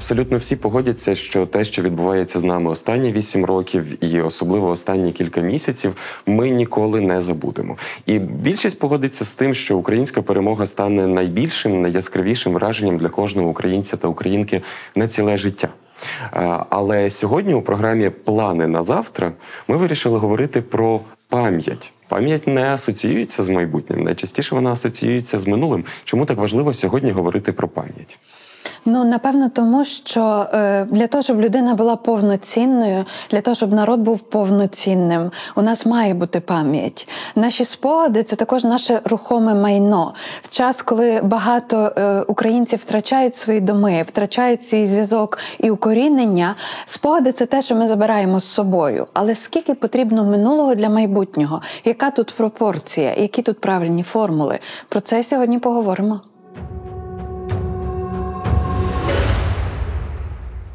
Абсолютно всі погодяться, що те, що відбувається з нами останні вісім років, і особливо останні кілька місяців, ми ніколи не забудемо. І більшість погодиться з тим, що українська перемога стане найбільшим, найяскравішим враженням для кожного українця та українки на ціле життя. Але сьогодні у програмі Плани на завтра ми вирішили говорити про пам'ять. Пам'ять не асоціюється з майбутнім. Найчастіше вона асоціюється з минулим. Чому так важливо сьогодні говорити про пам'ять? Ну напевно, тому що е, для того, щоб людина була повноцінною, для того, щоб народ був повноцінним, у нас має бути пам'ять. Наші спогади це також наше рухоме майно. В час, коли багато е, українців втрачають свої доми, втрачають свій зв'язок і укорінення, спогади це те, що ми забираємо з собою. Але скільки потрібно минулого для майбутнього? Яка тут пропорція? Які тут правильні формули? Про це сьогодні поговоримо.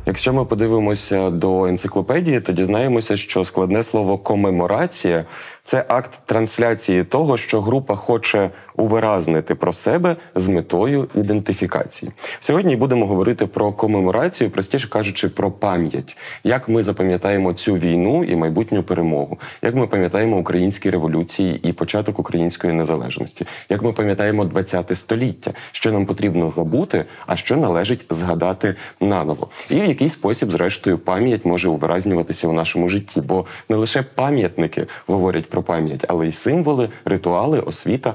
Якщо ми подивимося до енциклопедії, то дізнаємося, що складне слово комеморація це акт трансляції того, що група хоче увиразнити про себе з метою ідентифікації. Сьогодні будемо говорити про комеморацію, простіше кажучи, про пам'ять, як ми запам'ятаємо цю війну і майбутню перемогу, як ми пам'ятаємо українські революції і початок української незалежності, як ми пам'ятаємо ХХ століття, що нам потрібно забути, а що належить згадати наново, і в який спосіб, зрештою, пам'ять може увиразнюватися у нашому житті, бо не лише пам'ятники говорять про пам'ять, але й символи, ритуали, освіта,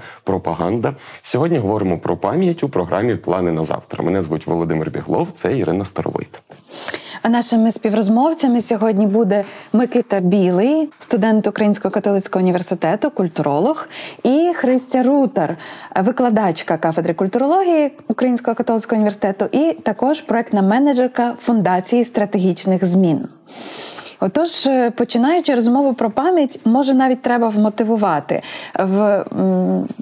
пропаганда. Сьогодні говоримо про пам'ять у програмі Плани на завтра. Мене звуть Володимир Біглов, це Ірина Старовит. А нашими співрозмовцями сьогодні буде Микита Білий, студент Українського католицького університету, культуролог, і Христя Рутар, викладачка кафедри культурології Українського католицького університету, і також проектна менеджерка фундації стратегічних змін. Отож, е, починаючи розмову про пам'ять, може навіть треба вмотивувати в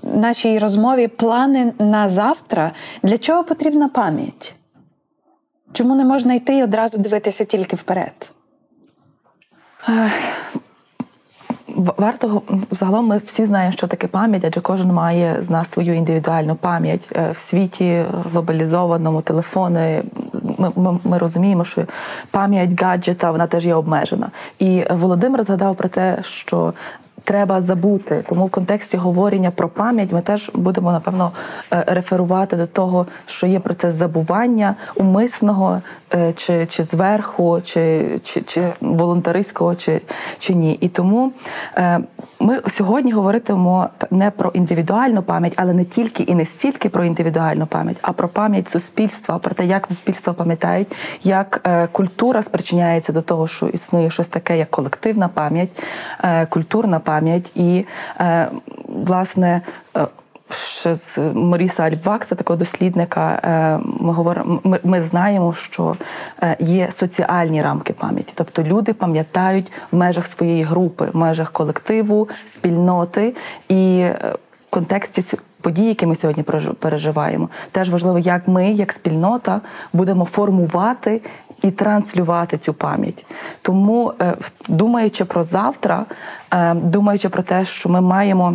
нашій розмові плани на завтра. Для чого потрібна пам'ять? Чому не можна йти і одразу дивитися тільки вперед? Варто загалом ми всі знаємо, що таке пам'ять, адже кожен має з нас свою індивідуальну пам'ять е, в світі глобалізованому телефони. Ми, ми, ми розуміємо, що пам'ять гаджета вона теж є обмежена. І Володимир згадав про те, що треба забути. Тому в контексті говорення про пам'ять ми теж будемо напевно е, реферувати до того, що є процес забування умисного е, чи чи зверху, чи чи, чи волонтеристського, чи чи ні. І тому е, ми сьогодні говоритимемо не про індивідуальну пам'ять, але не тільки і не стільки про індивідуальну пам'ять, а про пам'ять суспільства, про те, як суспільство пам'ятають, як культура спричиняється до того, що існує щось таке, як колективна пам'ять, культурна пам'ять пам'ять і е, власне. Е, ще з Моріса Альбвакса, такого дослідника, е, ми говоримо, ми, знаємо, що є соціальні рамки пам'яті, тобто люди пам'ятають в межах своєї групи, в межах колективу, спільноти і в контексті подій, які ми сьогодні переживаємо, теж важливо, як ми, як спільнота, будемо формувати і транслювати цю пам'ять. Тому, е, думаючи про завтра, е, думаючи про те, що ми маємо.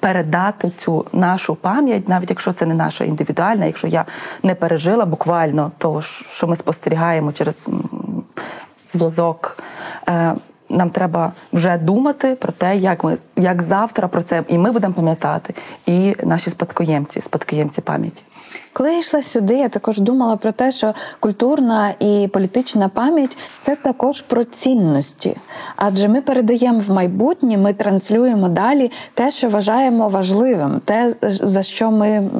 Передати цю нашу пам'ять, навіть якщо це не наша індивідуальна, якщо я не пережила буквально того, що ми спостерігаємо через зв'язок, е, нам треба вже думати про те, як ми як завтра про це і ми будемо пам'ятати, і наші спадкоємці, спадкоємці пам'яті. Коли я йшла сюди, я також думала про те, що культурна і політична пам'ять це також про цінності. Адже ми передаємо в майбутнє, ми транслюємо далі те, що вважаємо важливим, те, за що ми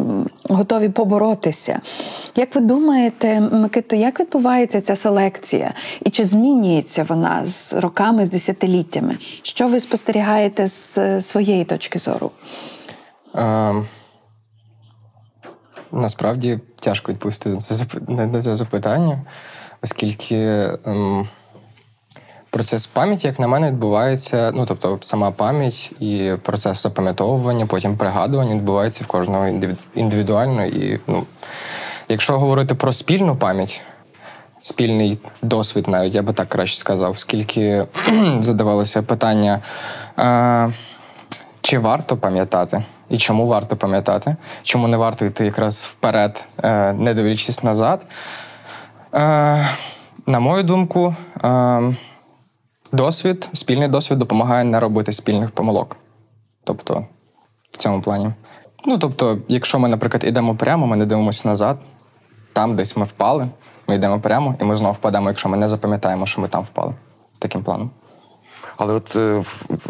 готові поборотися. Як ви думаєте, Микито, як відбувається ця селекція? І чи змінюється вона з роками, з десятиліттями? Що ви спостерігаєте з е, своєї точки зору? Е, насправді тяжко відповісти на це, на це запитання, оскільки ем, процес пам'яті, як на мене, відбувається. Ну, тобто, сама пам'ять і процес запам'ятовування, потім пригадування відбувається в кожного індивідуально. І ну, якщо говорити про спільну пам'ять, спільний досвід, навіть я би так краще сказав, оскільки задавалося питання. Е, чи варто пам'ятати? І чому варто пам'ятати? Чому не варто йти якраз вперед, е, не дивлячись назад? Е, На мою думку, е, досвід, спільний досвід допомагає не робити спільних помилок. Тобто, в цьому плані. Ну, тобто, якщо ми, наприклад, йдемо прямо, ми не дивимося назад, там десь ми впали, ми йдемо прямо, і ми знову впадемо, якщо ми не запам'ятаємо, що ми там впали. Таким планом. Але от е,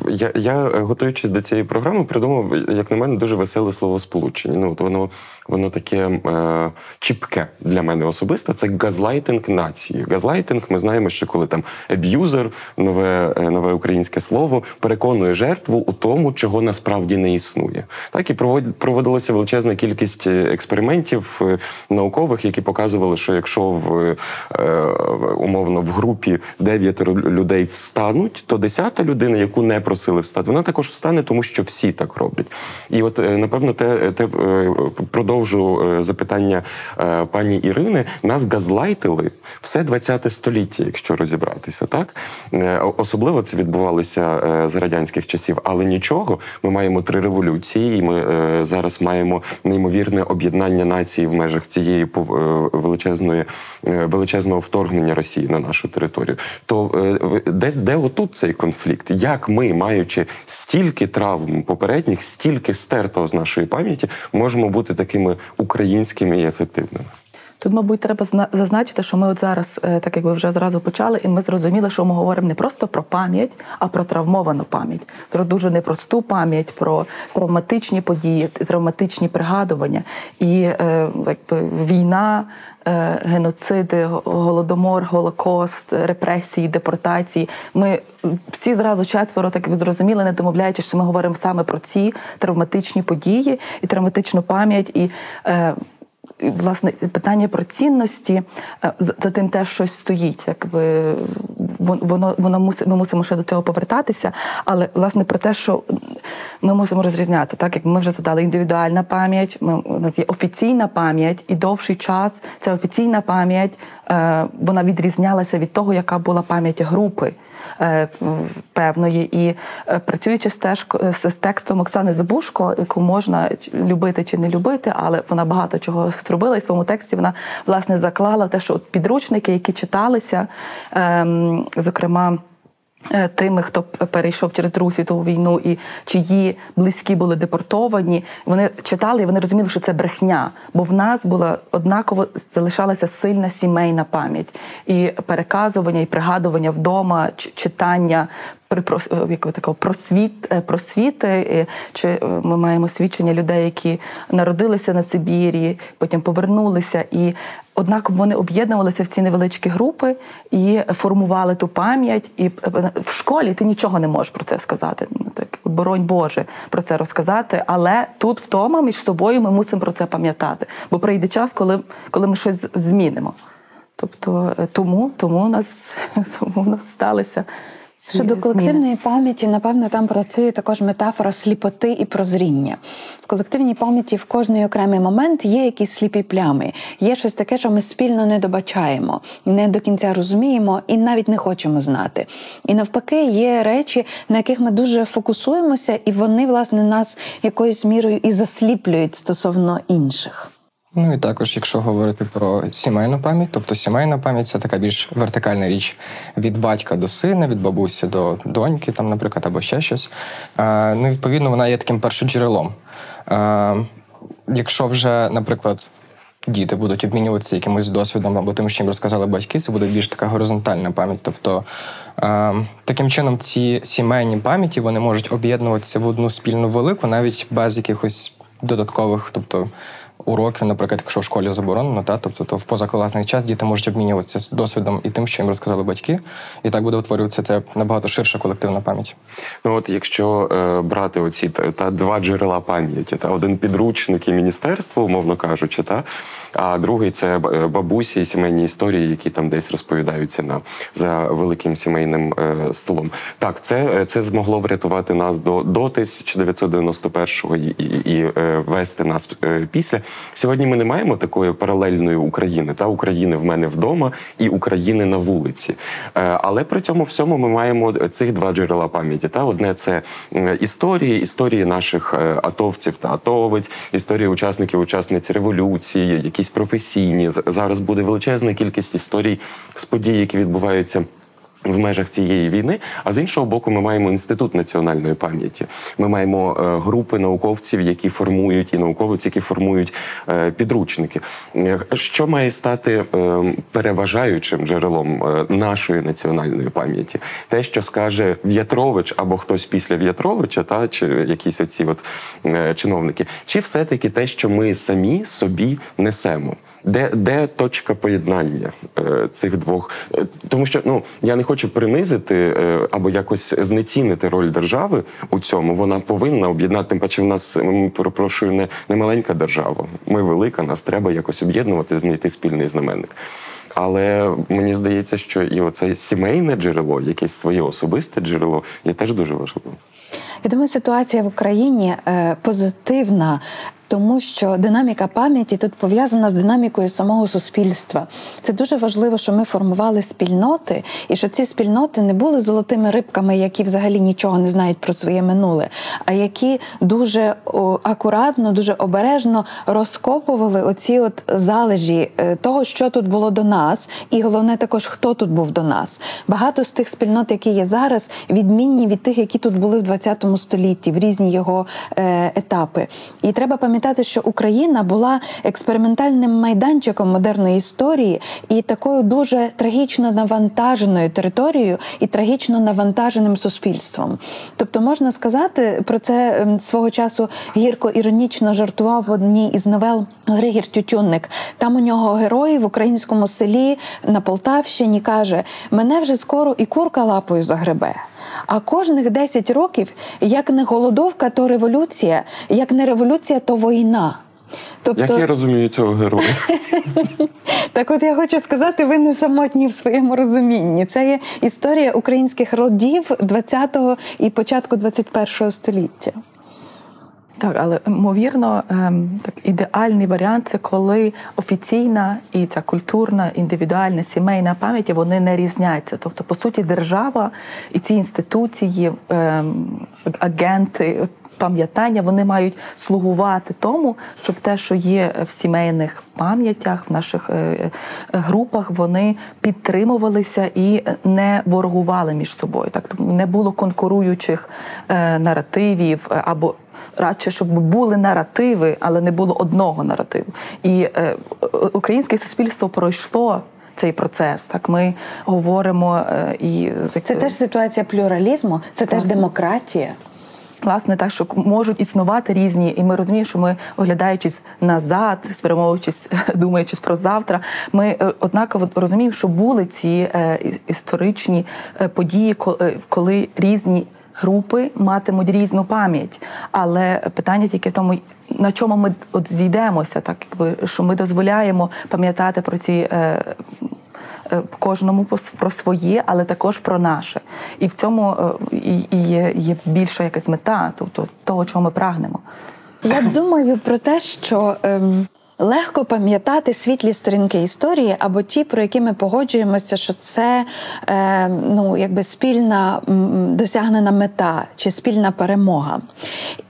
я, я е, готуючись до цієї програми, придумав, як на мене, дуже веселе словосполучення. Ну, от воно, воно таке е, чіпке для мене особисто. Це газлайтинг нації. Газлайтинг, ми знаємо, що коли там аб'юзер, нове, е, нове українське слово, переконує жертву у тому, чого насправді не існує. Так і провод- проводилася величезна кількість експериментів наукових, які показували, що якщо в е, умовно в групі дев'ятеро людей встануть, то десята людина, яку не просили встати, вона також встане, тому що всі так роблять. І от е, напевно, те, те е, продовжу е, запитання е, пані Ірини. Нас газлайтили все 20 століття, якщо розібратися, так Е, особливо це відбувалося е, з радянських часів, але нічого. Ми маємо три революції, і ми е, зараз маємо неймовірне об'єднання нації в межах цієї е, величезної е, величезного вторгнення Росії на нашу територію. То е, де, де отут цей конфлікт? Як ми, маючи стільки травм попередніх, стільки стертого з нашої пам'яті, можемо бути такими українськими і ефективними? Тут, мабуть, треба зна- зазначити, що ми от зараз, е, так як ви вже зразу почали, і ми зрозуміли, що ми говоримо не просто про пам'ять, а про травмовану пам'ять, про дуже непросту пам'ять, про травматичні події, травматичні пригадування. І е, якби, війна, е, геноциди, голодомор, голокост, репресії, депортації. Ми всі зразу четверо, так зрозуміли, не домовляючись, що ми говоримо саме про ці травматичні події і травматичну пам'ять. І, власне питання про цінності е, за тим теж щось стоїть. Якби воно воно мусить, ми мусимо ще до цього повертатися. Але власне про те, що ми мусимо розрізняти, так як ми вже задали індивідуальна пам'ять, ми у нас є офіційна пам'ять, і довший час ця офіційна пам'ять е, вона відрізнялася від того, яка була пам'ять групи. Е, Певної і е, працюючи з теж з, текстом Оксани Забушко, яку можна любити чи не любити, але вона багато чого зробила і в своєму тексті вона власне заклала те, що підручники, які читалися, ем, зокрема. Е, Тими, хто перейшов через Другу світову війну і чиї близькі були депортовані, вони читали і вони розуміли, що це брехня, бо в нас була однаково залишалася сильна сімейна пам'ять. І переказування, і пригадування вдома, читання як ви такого просвіт е, просвіти. е, Чи е, ми маємо свідчення людей, які народилися на Сибірі, потім повернулися і. Однак вони об'єднувалися в ці невеличкі групи і формували ту пам'ять. І е, в школі ти нічого не можеш про це сказати. Ну, Так боронь Боже про це розказати. Але тут вдома між собою ми мусимо про це пам'ятати. Бо прийде час, коли, коли ми щось змінимо. Тобто е, тому, тому у нас тому у нас сталися. Щодо колективної пам'яті, напевно, там працює також метафора сліпоти і прозріння. В колективній пам'яті в кожний окремий момент є якісь сліпі плями, є щось таке, що ми спільно не добачаємо, не до кінця розуміємо і навіть не хочемо знати. І навпаки, є речі, на яких ми дуже фокусуємося, і вони, власне, нас якоюсь мірою і засліплюють стосовно інших. Ну і також, якщо говорити про сімейну пам'ять, тобто сімейна пам'ять це така більш вертикальна річ від батька до сина, від бабусі до доньки, там, наприклад, або ще щось. Ну, відповідно, вона є таким першоджерелом. Якщо вже, наприклад, діти будуть обмінюватися якимось досвідом або тим, що їм розказали батьки, це буде більш така горизонтальна пам'ять. Тобто таким чином ці сімейні пам'яті вони можуть об'єднуватися в одну спільну велику, навіть без якихось додаткових, тобто. Уроків, наприклад, якщо в школі заборонено, та тобто то в позакласний час діти можуть обмінюватися з досвідом і тим, що їм розказали батьки, і так буде утворюватися це набагато ширша колективна пам'ять. Ну от якщо е, брати оці та, та два джерела пам'яті, та один підручник і міністерство, умовно кажучи, та а другий це бабусі і сімейні історії, які там десь розповідаються на за великим сімейним е, столом. Так, це, це змогло врятувати нас до, до 1991-го і, і, і е, вести нас е, після. Сьогодні ми не маємо такої паралельної України та України в мене вдома і України на вулиці. Е, але при цьому всьому ми маємо цих два джерела пам'яті. Та одне це е, історії, історії наших е, атовців та атовиць, історії учасників, учасниць революції, якісь професійні. Зараз буде величезна кількість історій з подій, які відбуваються. В межах цієї війни, а з іншого боку, ми маємо інститут національної пам'яті. Ми маємо е, групи науковців, які формують і науковиць, які формують е, підручники. Е, Що має стати переважаючим джерелом нашої національної пам'яті? Те, що скаже В'ятрович або хтось після В'ятровича, та чи якісь оці от чиновники, чи все-таки те, що ми самі собі несемо? Де, де точка поєднання е, цих двох? Е, тому що ну я не хочу принизити е, або якось знецінити роль держави у цьому. Вона повинна об'єднати. Тим паче, в нас перепрошую, не, не маленька держава. Ми велика, нас треба якось об'єднувати, знайти спільний знаменник. Але мені здається, що і оце сімейне джерело, якесь своє особисте джерело, є теж дуже важливим. Я думаю, ситуація в Україні позитивна. Тому що динаміка пам'яті тут пов'язана з динамікою самого суспільства. Це дуже важливо, що ми формували спільноти, і що ці спільноти не були золотими рибками, які взагалі нічого не знають про своє минуле, а які дуже акуратно, дуже обережно розкопували оці от залежі е, того, що тут було до нас, і головне також хто тут був до нас. Багато з тих спільнот, які є зараз, відмінні від тих, які тут були в 20 столітті, в різні його е, етапи. І треба пам'ятати, що Україна була експериментальним майданчиком модерної історії і такою дуже трагічно навантаженою територією і трагічно навантаженим суспільством. Тобто можна сказати про це ем, свого часу гірко іронічно жартував в одній із новел Григір Тютюнник. Там у нього герой в українському селі на Полтавщині каже: мене вже скоро і курка лапою загребе. А кожних 10 років, як не голодовка, то революція, як не революція, то війна. Тобто, Як я розумію цього героя? так от я хочу сказати, ви не самотні в своєму розумінні. Це є історія українських родів 20-го і початку 21-го століття. Так, але ймовірно, ем, так ідеальний варіант це коли офіційна і ця культурна, індивідуальна, сімейна пам'ять вони не різняться. Тобто, по суті, держава і ці інституції, ем, агенти. Пам'ятання вони мають слугувати тому, щоб те, що є в сімейних пам'ятях, в наших е, е, групах, вони підтримувалися і не ворогували між собою. Так тобто не було конкуруючих е, наративів або радше, щоб були наративи, але не було одного наративу. І е, українське суспільство пройшло. Цей процес, так ми говоримо е, і Це теж ситуація плюралізму, це теж демократія. Власне, так що можуть існувати різні, і ми розуміємо, що ми, оглядаючись назад, спрямовуючись, думаючись про завтра, ми е, однаково розуміємо, що були ці е, історичні е, події, ко- коли різні групи матимуть різну пам'ять. Але питання тільки в тому, на чому ми от зійдемося, так якби що ми дозволяємо пам'ятати про ці. Е, Кожному про своє, але також про наше. І в цьому е, і є, є більша якась мета, тобто того, чого ми прагнемо. Я думаю про те, що ем, легко пам'ятати світлі сторінки історії або ті, про які ми погоджуємося, що це е, ну, якби спільна досягнена мета чи спільна перемога.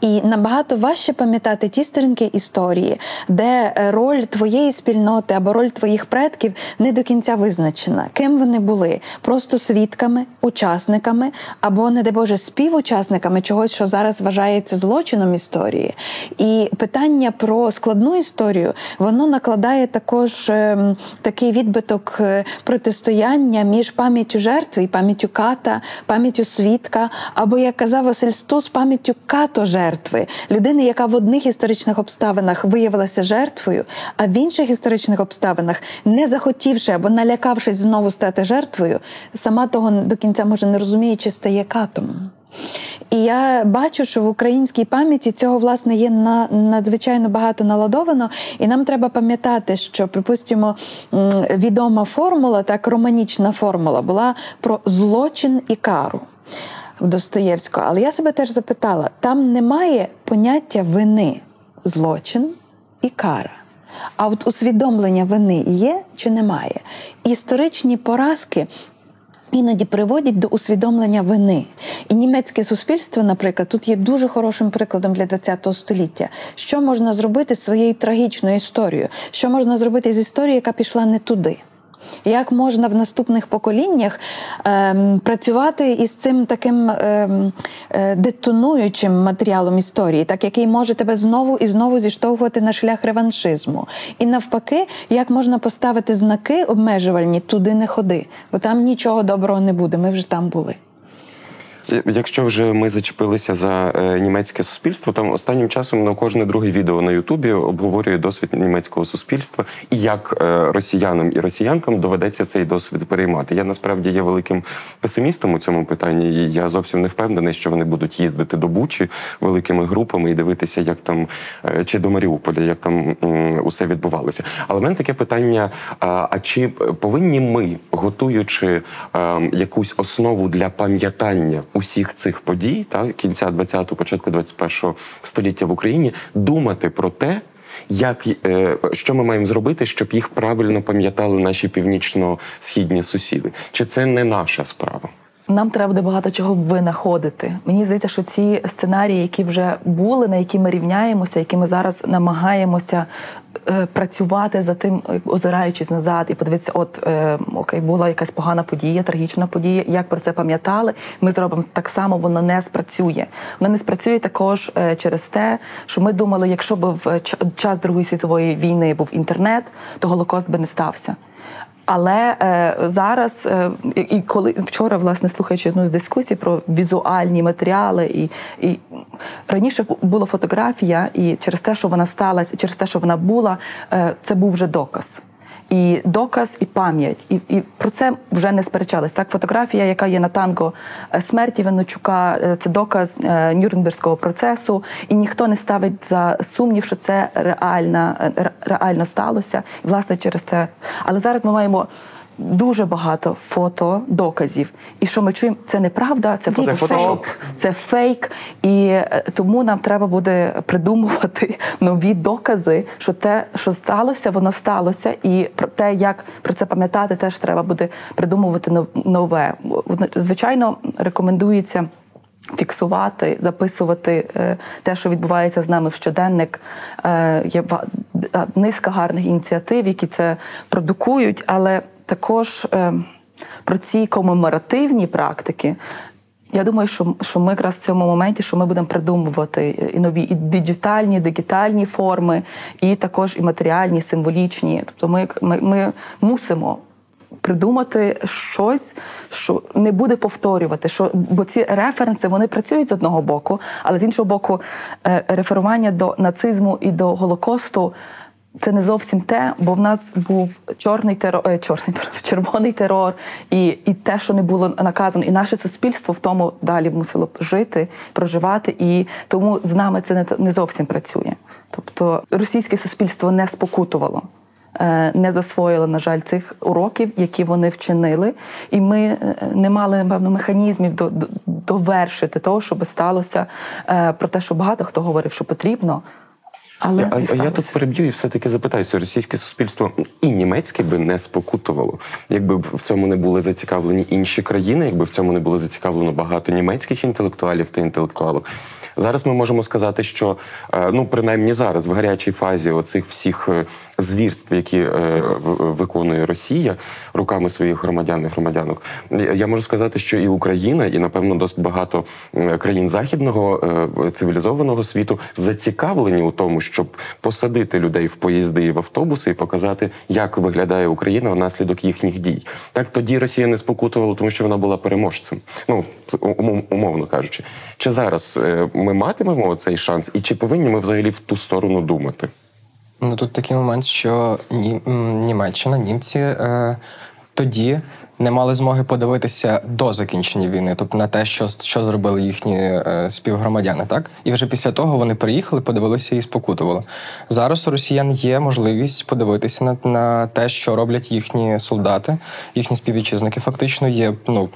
І набагато важче пам'ятати ті сторінки історії, де е, роль твоєї спільноти або роль твоїх предків не до кінця визначена. Ким вони були? Просто свідками, учасниками або, не дай Боже, співучасниками чогось, що зараз вважається злочином історії. І питання про складну історію воно накладає також ем, такий відбиток е, протистояння між пам'яттю жертви і пам'яттю ката, пам'яттю свідка, або як казав Василь Стус, пам'яттю като жертви, людини, яка в одних історичних обставинах виявилася жертвою, а в інших історичних обставинах, не захотівши або налякавшись знову стати жертвою, сама того до кінця може не розуміє, чи стає катом. І я бачу, що в українській пам'яті цього власне є на надзвичайно багато наладовано, і нам треба пам'ятати, що припустимо відома формула, так романічна формула, була про злочин і кару в Достоєвського. Але я себе теж запитала: там немає поняття вини, злочин і кара. А от усвідомлення вини є чи немає? Історичні поразки іноді приводять до усвідомлення вини. І німецьке суспільство, наприклад, тут є дуже хорошим прикладом для ХХ століття. Що можна зробити з своєю трагічною історією? Що можна зробити з історією, яка пішла не туди? Як можна в наступних поколіннях ем, працювати із цим таким ем, е, детонуючим матеріалом історії, так який може тебе знову і знову зіштовхувати на шлях реваншизму? І навпаки, як можна поставити знаки обмежувальні туди не ходи, бо там нічого доброго не буде. Ми вже там були. Якщо вже ми зачепилися за е, німецьке суспільство, там останнім часом на кожне друге відео на Ютубі обговорює досвід німецького суспільства і як е, росіянам і росіянкам доведеться цей досвід переймати. Я насправді є великим песимістом у цьому питанні. і Я зовсім не впевнений, що вони будуть їздити до Бучі великими групами і дивитися, як там е, чи до Маріуполя, як там усе відбувалося. Але в мене таке питання: а, чи повинні ми, готуючи е, якусь основу для пам'ятання усіх цих подій, та кінця 20-го, початку 21-го століття в Україні, думати про те, як е, що ми маємо зробити, щоб їх правильно пам'ятали наші північно-східні сусіди? Чи це не наша справа? Нам треба буде багато чого винаходити. Мені здається, що ці сценарії, які вже були, на які ми рівняємося, які ми зараз намагаємося е, працювати за тим, е, озираючись назад, і подивитися, от е, окей, була якась погана подія, трагічна подія. Як про це пам'ятали? Ми зробимо так само, воно не спрацює. Воно не спрацює також е, через те, що ми думали, якщо б в час Другої світової війни був інтернет, то голокост би не стався. Але е, зараз, е, і коли вчора, власне, слухаючи одну з дискусій про візуальні матеріали, і, і раніше була фотографія, і через те, що вона сталася, через те, що вона була, е, це був вже доказ. І доказ, і пам'ять, і і про це вже не сперечались. Так, фотографія, яка є на танго е, смерті Винничука, е, це доказ е, Нюрнберзького процесу, і ніхто не ставить за сумнів, що це реально, е, реально сталося. І власне через це. Але зараз ми маємо. Дуже багато фото доказів, і що ми чуємо, це неправда, це фотошоп, це фейк, і е, тому нам треба буде придумувати нові докази, що те, що сталося, воно сталося, і про те, як про це пам'ятати, теж треба буде придумувати нове. Звичайно, рекомендується. Фіксувати, записувати е, те, що відбувається з нами в щоденник. Е, Є низка гарних ініціатив, які це продукують, але також е, про ці комеморативні практики. Я думаю, що, що ми якраз в цьому моменті, що ми будемо придумувати і нові і диджитальні, дигітальні форми, і також і матеріальні, символічні. Тобто, ми, ми, ми мусимо придумати щось, що не буде повторювати. Що, бо ці референси вони працюють з одного боку, але з іншого боку, е, реферування до нацизму і до Голокосту. Це не зовсім те, бо в нас був чорний терор, е, чорний червоний терор, і, і те, що не було наказано, і наше суспільство в тому далі мусило жити, проживати, і тому з нами це не, не зовсім працює. Тобто російське суспільство не спокутувало е, не засвоїли, на жаль, цих уроків, які вони вчинили, і ми е, не мали напевно механізмів до, до, довершити того, щоб сталося про те, що багато хто говорив, що потрібно. Але а, а я тут переб'ю і все-таки запитаюся, російське суспільство і німецьке би не спокутувало, якби в цьому не були зацікавлені інші країни, якби в цьому не було зацікавлено багато німецьких інтелектуалів та інтелектуалів. Зараз ми можемо сказати, що е, ну принаймні зараз, в гарячій фазі оцих всіх е, звірств, які е, виконує Росія руками своїх громадян і громадянок, я можу сказати, що і Україна, і напевно досить багато країн західного цивілізованого світу зацікавлені у тому, щоб посадити людей в поїзди і в автобуси і показати, як виглядає Україна внаслідок їхніх дій. Так тоді Росія не спокутувала, тому що вона була переможцем. Ну умовно кажучи, чи зараз ми матимемо цей шанс, і чи повинні ми взагалі в ту сторону думати? Ну тут такий момент, що Ні- Німеччина, німці е, тоді не мали змоги подивитися до закінчення війни, тобто на те, що, що зробили їхні е, співгромадяни, так? І вже після того вони приїхали, подивилися і спокутували. Зараз у росіян є можливість подивитися на, на те, що роблять їхні солдати, їхні співвітчизники. Фактично є ну,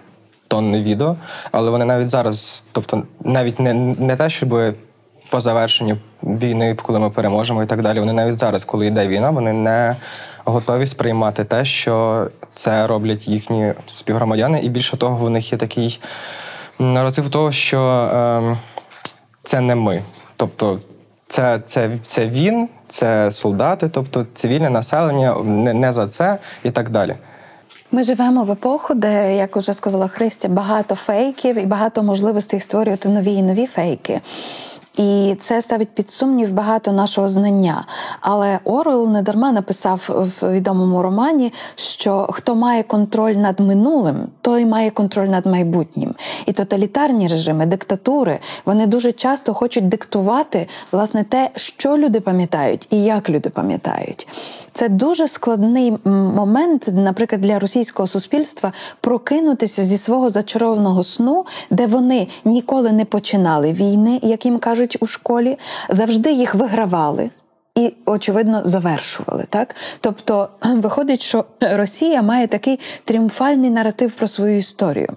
тонни відео, але вони навіть зараз, тобто навіть не, не те, щоб по завершенню війни, коли ми переможемо і так далі. Вони навіть зараз, коли йде війна, вони не готові сприймати те, що це роблять їхні співгромадяни. І більше того, в них є такий наратив того, що ем, це не ми. Тобто, це, це, це він, це солдати, тобто цивільне населення, не, не за це і так далі. Ми живемо в епоху, де, як уже сказала Христя, багато фейків і багато можливостей створювати нові і нові фейки. І це ставить під сумнів багато нашого знання. Але Орвел недарма написав в відомому романі, що хто має контроль над минулим, той має контроль над майбутнім. І тоталітарні режими, диктатури, вони дуже часто хочуть диктувати власне те, що люди пам'ятають і як люди пам'ятають. Це дуже складний момент, наприклад, для російського суспільства прокинутися зі свого зачарованого сну, де вони ніколи не починали війни, як їм кажуть у школі, завжди їх вигравали. І очевидно завершували, так тобто виходить, що Росія має такий тріумфальний наратив про свою історію.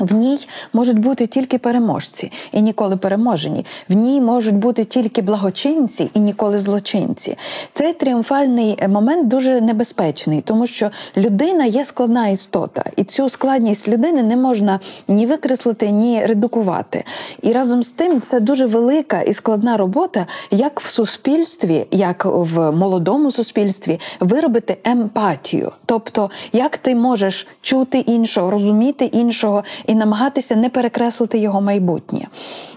В ній можуть бути тільки переможці і ніколи переможені. В ній можуть бути тільки благочинці і ніколи злочинці. Цей тріумфальний момент дуже небезпечний, тому що людина є складна істота, і цю складність людини не можна ні викреслити, ні редукувати. І разом з тим це дуже велика і складна робота, як в суспільстві, як в молодому суспільстві, виробити емпатію. Тобто, як ти можеш чути іншого, розуміти іншого і намагатися не перекреслити його майбутнє.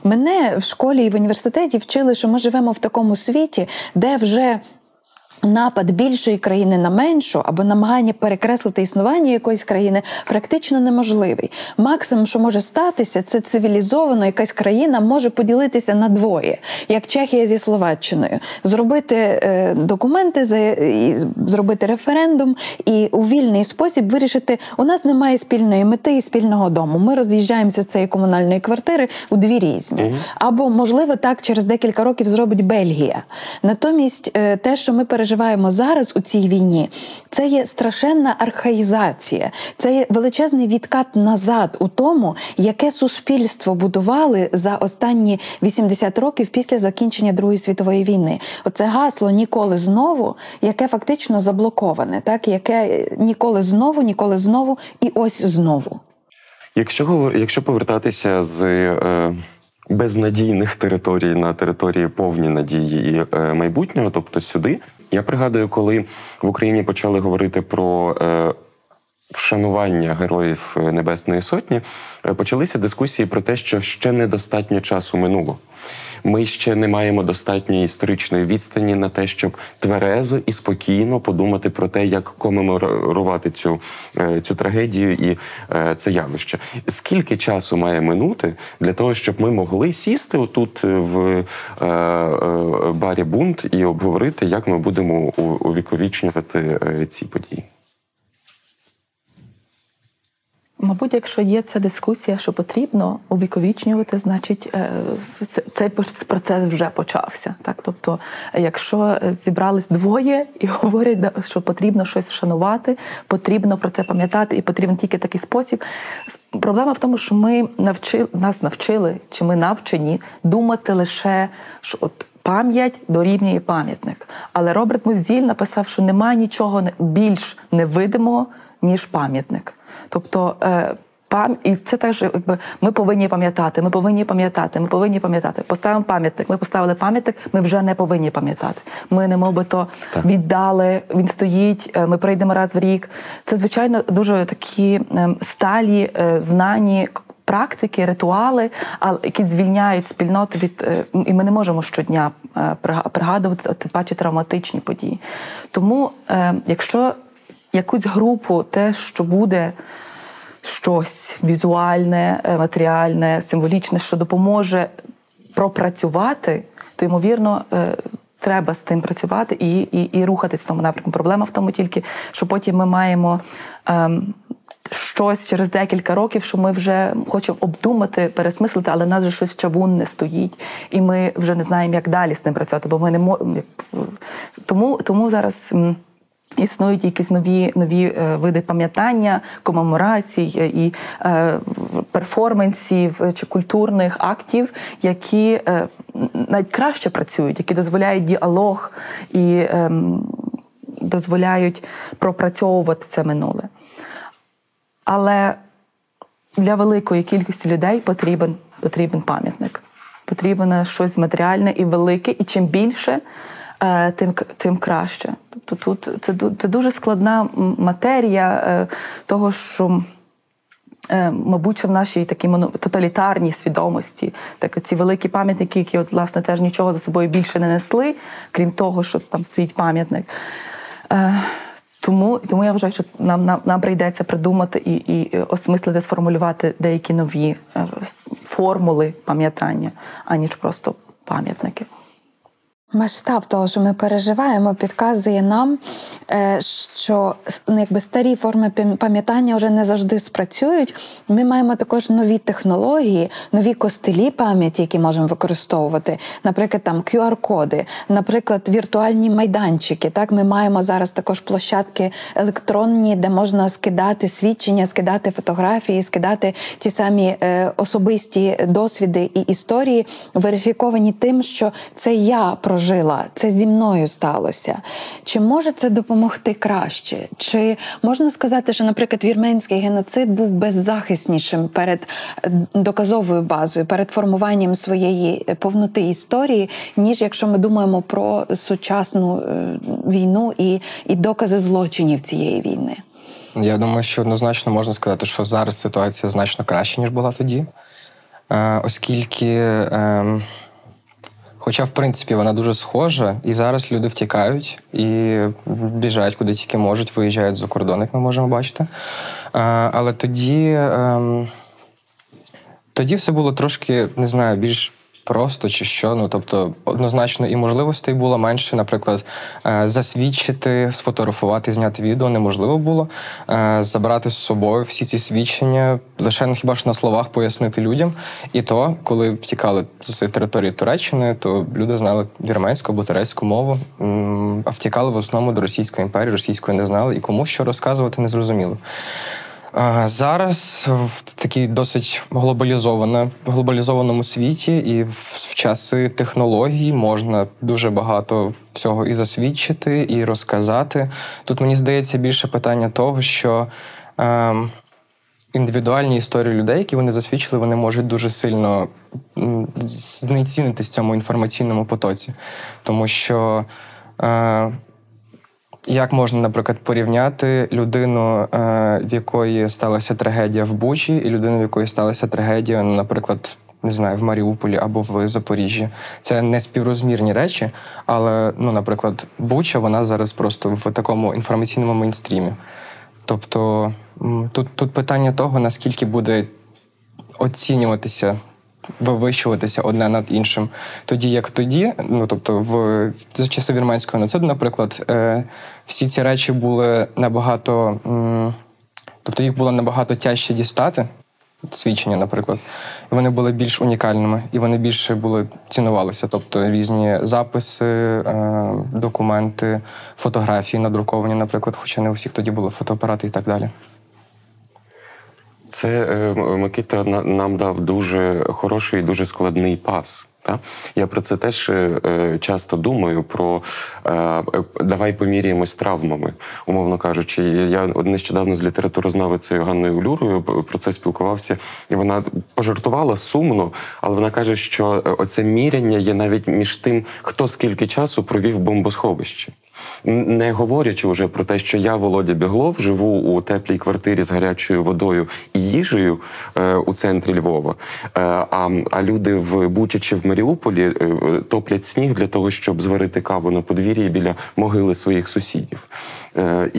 Мене в школі і в університеті вчили, що ми живемо в такому світі, де вже Напад більшої країни на меншу або намагання перекреслити існування якоїсь країни практично неможливий. Максимум, що може статися, це цивілізовано якась країна може поділитися на двоє, як Чехія зі Словаччиною, зробити е, документи, за, і зробити референдум і у вільний спосіб вирішити: у нас немає спільної мети і спільного дому. Ми роз'їжджаємося з цієї комунальної квартири у дві різні. Або можливо так через декілька років зробить Бельгія. Натомість, е, те, що ми переживаємо зараз у цій війні, це є страшенна архаїзація, це є величезний відкат назад у тому, яке суспільство будували за останні 80 років після закінчення Другої світової війни. Оце гасло ніколи знову, яке фактично заблоковане, так яке ніколи знову, ніколи знову і ось знову. Якщо якщо повертатися з е, безнадійних територій на території повні надії і е, майбутнього, тобто сюди, я пригадую, коли в Україні почали говорити про. Вшанування героїв е, Небесної Сотні е, почалися дискусії про те, що ще недостатньо часу минуло. Ми ще не маємо достатньої історичної відстані на те, щоб тверезо і спокійно подумати про те, як комеморувати цю, е, цю трагедію і це явище. Скільки часу має минути для того, щоб ми могли сісти отут в барі Бунт і обговорити, як ми будемо увіковічнювати ці події? Мабуть, якщо є ця дискусія, що потрібно увіковічнювати, значить е, цей процес вже почався. Так, тобто, якщо зібрались двоє і говорять, що потрібно щось вшанувати, потрібно про це пам'ятати, і потрібен тільки такий спосіб. Проблема в тому, що ми навчили нас навчили, чи ми навчені думати лише що от. Пам'ять дорівнює пам'ятник. Але Роберт Музіль написав, що немає нічого більш невидимого, ніж пам'ятник. Тобто е, і це теж якби ми повинні пам'ятати. Ми повинні пам'ятати. Ми повинні пам'ятати. Поставимо пам'ятник. Ми поставили пам'ятник. Ми вже не повинні пам'ятати. Ми не мов би то Так. віддали. Він стоїть. е, Ми прийдемо раз в рік. Це звичайно дуже такі ем, сталі е, знані. Практики, ритуали, які звільняють спільноту від і ми не можемо щодня пригадувати тим паче травматичні події. Тому, е, якщо якусь групу, те, що буде щось візуальне, е, матеріальне, символічне, що допоможе пропрацювати, то ймовірно. е, Треба з тим працювати і, і, і рухатись в тому напрямку. Проблема в тому тільки, що потім ми маємо ем, щось через декілька років, що ми вже хочемо обдумати, пересмислити, але в нас вже щось чавунне стоїть, і ми вже не знаємо, як далі з тим працювати, бо ми не можемо. Тому, тому зараз. Існують якісь нові нові е, види пам'ятання, комеморацій е, і е, перформансів чи культурних актів, які навіть краще працюють, які дозволяють діалог і е, дозволяють пропрацьовувати це минуле. Але для великої кількості людей потрібен, потрібен пам'ятник. Потрібно щось матеріальне і велике, і чим більше, тим, к- тим краще. Тобто тут це, це дуже складна матерія е, того, що. е, Мабуть, що в нашій такій тоталітарній свідомості, так ці великі пам'ятники, які от, власне теж нічого за собою більше не несли, крім того, що там стоїть пам'ятник. Е, тому, тому я вважаю, що нам, нам, нам прийдеться придумати і, і осмислити, сформулювати деякі нові е, формули пам'ятання, аніж просто пам'ятники. Масштаб того, що ми переживаємо, підказує нам, е, що ну, якби старі форми пам- пам'ятання вже не завжди спрацюють. Ми маємо також нові технології, нові костелі пам'яті, які можемо використовувати. Наприклад, там QR-коди, наприклад, віртуальні майданчики. Так, ми маємо зараз також площадки електронні, де можна скидати свідчення, скидати фотографії, скидати ті самі е, особисті досвіди і історії, верифіковані тим, що це я прожила, це зі мною сталося. Чи може це допомогти краще? Чи можна сказати, що, наприклад, вірменський геноцид був беззахиснішим перед е, доказовою базою, перед формуванням своєї е, повноти історії, ніж якщо ми думаємо про сучасну е, війну і, і докази злочинів цієї війни? Я думаю, що однозначно можна сказати, що зараз ситуація значно краще, ніж була тоді. Оскільки, е, хоча, в принципі, вона дуже схожа, і зараз люди втікають і біжать куди тільки можуть, виїжджають за кордон, як ми можемо бачити. Але тоді. Е, тоді все було трошки, не знаю, більш просто чи що. Ну тобто, однозначно і можливостей було менше. Наприклад, е, засвідчити, сфотографувати, зняти відео неможливо було. Е, Забрати з собою всі ці свідчення, лише ну, хіба ж на словах пояснити людям. І то, коли втікали з території Туреччини, то люди знали вірменську або турецьку мову, а втікали в основному до Російської імперії, російської не знали, і кому що розказувати не зрозуміло. Зараз в такій досить глобалізована, глобалізованому світі, і в часи технологій можна дуже багато всього і засвідчити, і розказати. Тут мені здається більше питання того, що е, індивідуальні історії людей, які вони засвідчили, вони можуть дуже сильно знецінитись в цьому інформаційному потоці, тому що. Е, як можна, наприклад, порівняти людину, е, в якої сталася трагедія в Бучі, і людину, в якої сталася трагедія, наприклад, не знаю, в Маріуполі або в Запоріжжі? Це не співрозмірні речі, але, ну, наприклад, Буча, вона зараз просто в такому інформаційному мейнстрімі. Тобто тут, тут питання того, наскільки буде оцінюватися, вивищуватися одне над іншим. Тоді як тоді, ну тобто, в за часи вірменського нацизму, наприклад, е, всі ці речі були набагато, м, тобто їх було набагато тяжче дістати. Свідчення, наприклад, вони були більш унікальними, і вони більше були цінувалися. Тобто різні записи, е, документи, фотографії надруковані, наприклад, хоча не у всіх тоді були фотоапарати і так далі. Це е, Микита на- нам дав дуже хороший і дуже складний пас. Та? Я про це теж е, е, часто думаю. Про е, е, давай поміряємось травмами, умовно кажучи. Я нещодавно з літературознавицею Ганною Люрою про це спілкувався, і вона пожартувала сумно, але вона каже, що оце міряння є навіть між тим, хто скільки часу провів в бомбосховищі. Не говорячи вже про те, що я, Володя Біглов, живу у теплій квартирі з гарячою водою і їжею е, у центрі Львова. Е, а, а люди в Бучі чи в Маріуполі е, топлять сніг для того, щоб зварити каву на подвір'ї біля могили своїх сусідів. Е,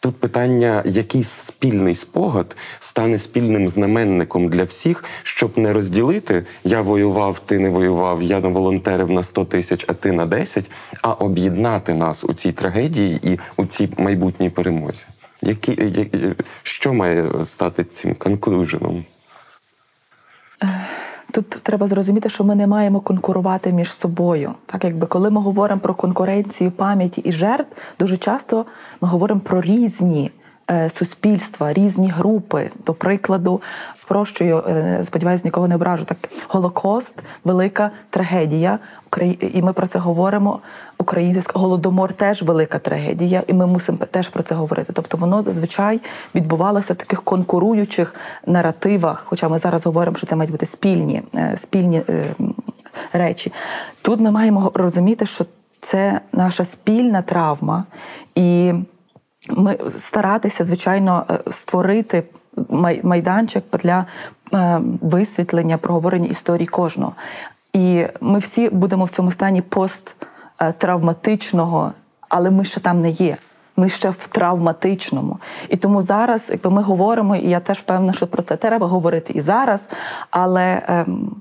Тут питання, який спільний спогад стане спільним знаменником для всіх, щоб не розділити я воював, ти не воював, я не волонтерив на 100 тисяч, а ти на 10, а об'єднати нас у цій трагедії і у цій майбутній перемозі. Які, я- що має стати цим конклюженом? Тут треба зрозуміти, що ми не маємо конкурувати між собою. Так, якби коли ми говоримо про конкуренцію пам'яті і жертв, дуже часто ми говоримо про різні. Е, Суспільства, різні групи. До прикладу, спрощую, е, сподіваюся, нікого не ображу. Так, Голокост, велика трагедія. І ми про це говоримо. Українська голодомор теж велика трагедія, і ми мусимо теж про це говорити. Тобто воно зазвичай відбувалося в таких конкуруючих наративах. Хоча ми зараз говоримо, що це мають бути спільні, е, спільні речі. Тут ми маємо розуміти, що це наша спільна травма, і ми старатися, звичайно, е, створити майданчик для е, висвітлення, проговорення історії кожного. І ми всі будемо в цьому стані посттравматичного, але ми ще там не є. Ми ще в травматичному. І тому зараз, якби ми говоримо, і я теж впевнена, що про це треба говорити і зараз. Але ем,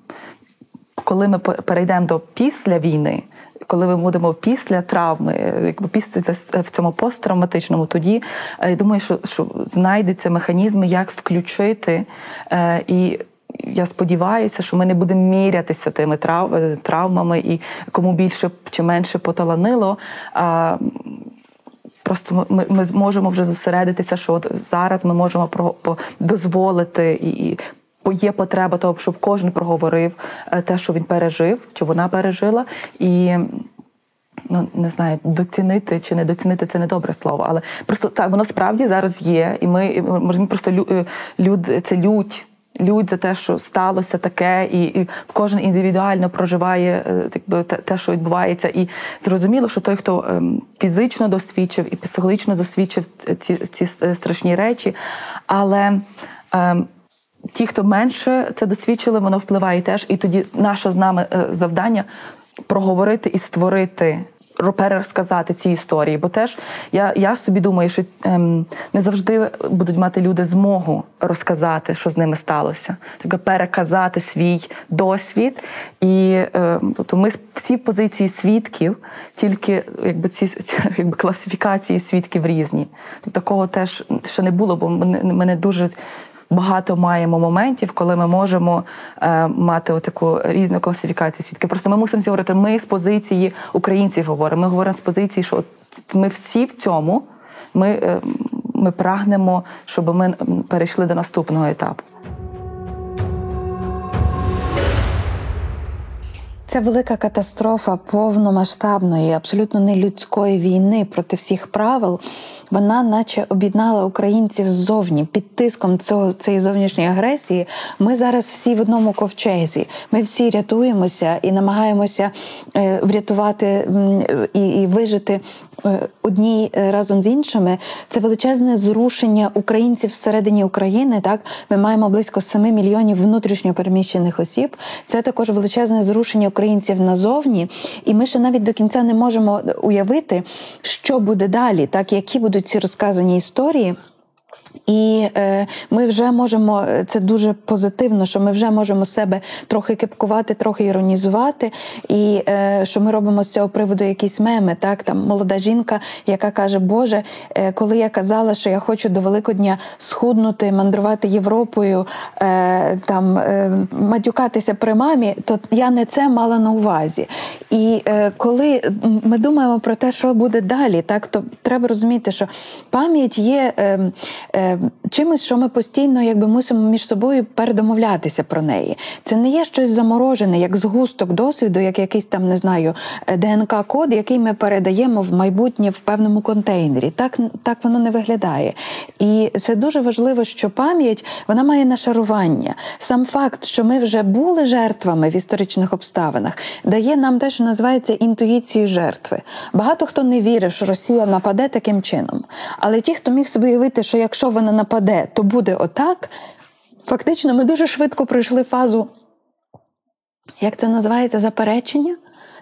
коли ми пе- перейдемо до після війни, коли ми будемо після травми, якби після в цьому посттравматичному, тоді е, я думаю, що, що знайдеться механізми, як включити е, і. Я сподіваюся, що ми не будемо мірятися тими трав, е, травмами, і кому більше чи менше поталанило. А Просто ми, ми зможемо вже зосередитися, що от зараз ми можемо про, по, дозволити і, і є потреба того, щоб кожен проговорив е, те, що він пережив, чи вона пережила, і ну не знаю, доцінити чи не доцінити це не добре слово, але просто так воно справді зараз є, і ми можемо просто лю, е, люд це лють. Лють за те, що сталося таке, і, і кожен індивідуально проживає е, так би, те, що відбувається. І зрозуміло, що той, хто ем, фізично досвідчив і психологічно досвідчив ці, ці страшні речі, але ем, ті, хто менше це досвідчили, воно впливає теж. І тоді наше з нами е, завдання проговорити і створити. ро- Пересказати ці історії, бо теж я, я собі думаю, що ем, не завжди будуть мати люди змогу розказати, що з ними сталося, тобто переказати свій досвід. І ем, тобто ми всі позиції свідків, тільки якби ці, якби класифікації свідків різні. Тобто такого теж ще не було, бо мене, мене дуже багато маємо моментів, коли ми можемо е, мати таку різну класифікацію свідків. Просто ми мусимо говорити, ми з позиції українців говоримо. Ми говоримо з позиції, що ми всі в цьому. Ми, е, ми прагнемо, щоб ми перейшли до наступного етапу. Ця велика катастрофа повномасштабної, абсолютно нелюдської війни проти всіх правил, вона наче об'єднала українців ззовні під тиском цього цієї зовнішньої агресії. Ми зараз всі в одному ковчезі. Ми всі рятуємося і намагаємося е, врятувати і, і вижити одні е, разом з іншими. Це величезне зрушення українців всередині України. Так ми маємо близько 7 мільйонів внутрішньо переміщених осіб. Це також величезне зрушення українців назовні, і ми ще навіть до кінця не можемо уявити, що буде далі, так які будуть ці розказані історії. І е, ми вже можемо, це дуже позитивно, що ми вже можемо себе трохи кипкувати, трохи іронізувати, і е, що ми робимо з цього приводу якісь меми. Так, там молода жінка, яка каже, Боже, е, коли я казала, що я хочу до Великодня схуднути, мандрувати Європою, е, там е, матюкатися при мамі, то я не це мала на увазі. І е, коли ми думаємо про те, що буде далі, так то треба розуміти, що пам'ять є. Е, е, е, чимось, що ми постійно якби мусимо між собою передомовлятися про неї. Це не є щось заморожене, як згусток досвіду, як якийсь там не знаю ДНК-код, який ми передаємо в майбутнє в певному контейнері. Так, так воно не виглядає. І це дуже важливо, що пам'ять вона має нашарування. Сам факт, що ми вже були жертвами в історичних обставинах, дає нам те, що називається інтуїцією жертви. Багато хто не вірив, що Росія нападе таким чином. Але ті, хто міг собі уявити, що якщо вона нападе, то буде отак. Фактично, ми дуже швидко пройшли фазу, як це називається, заперечення.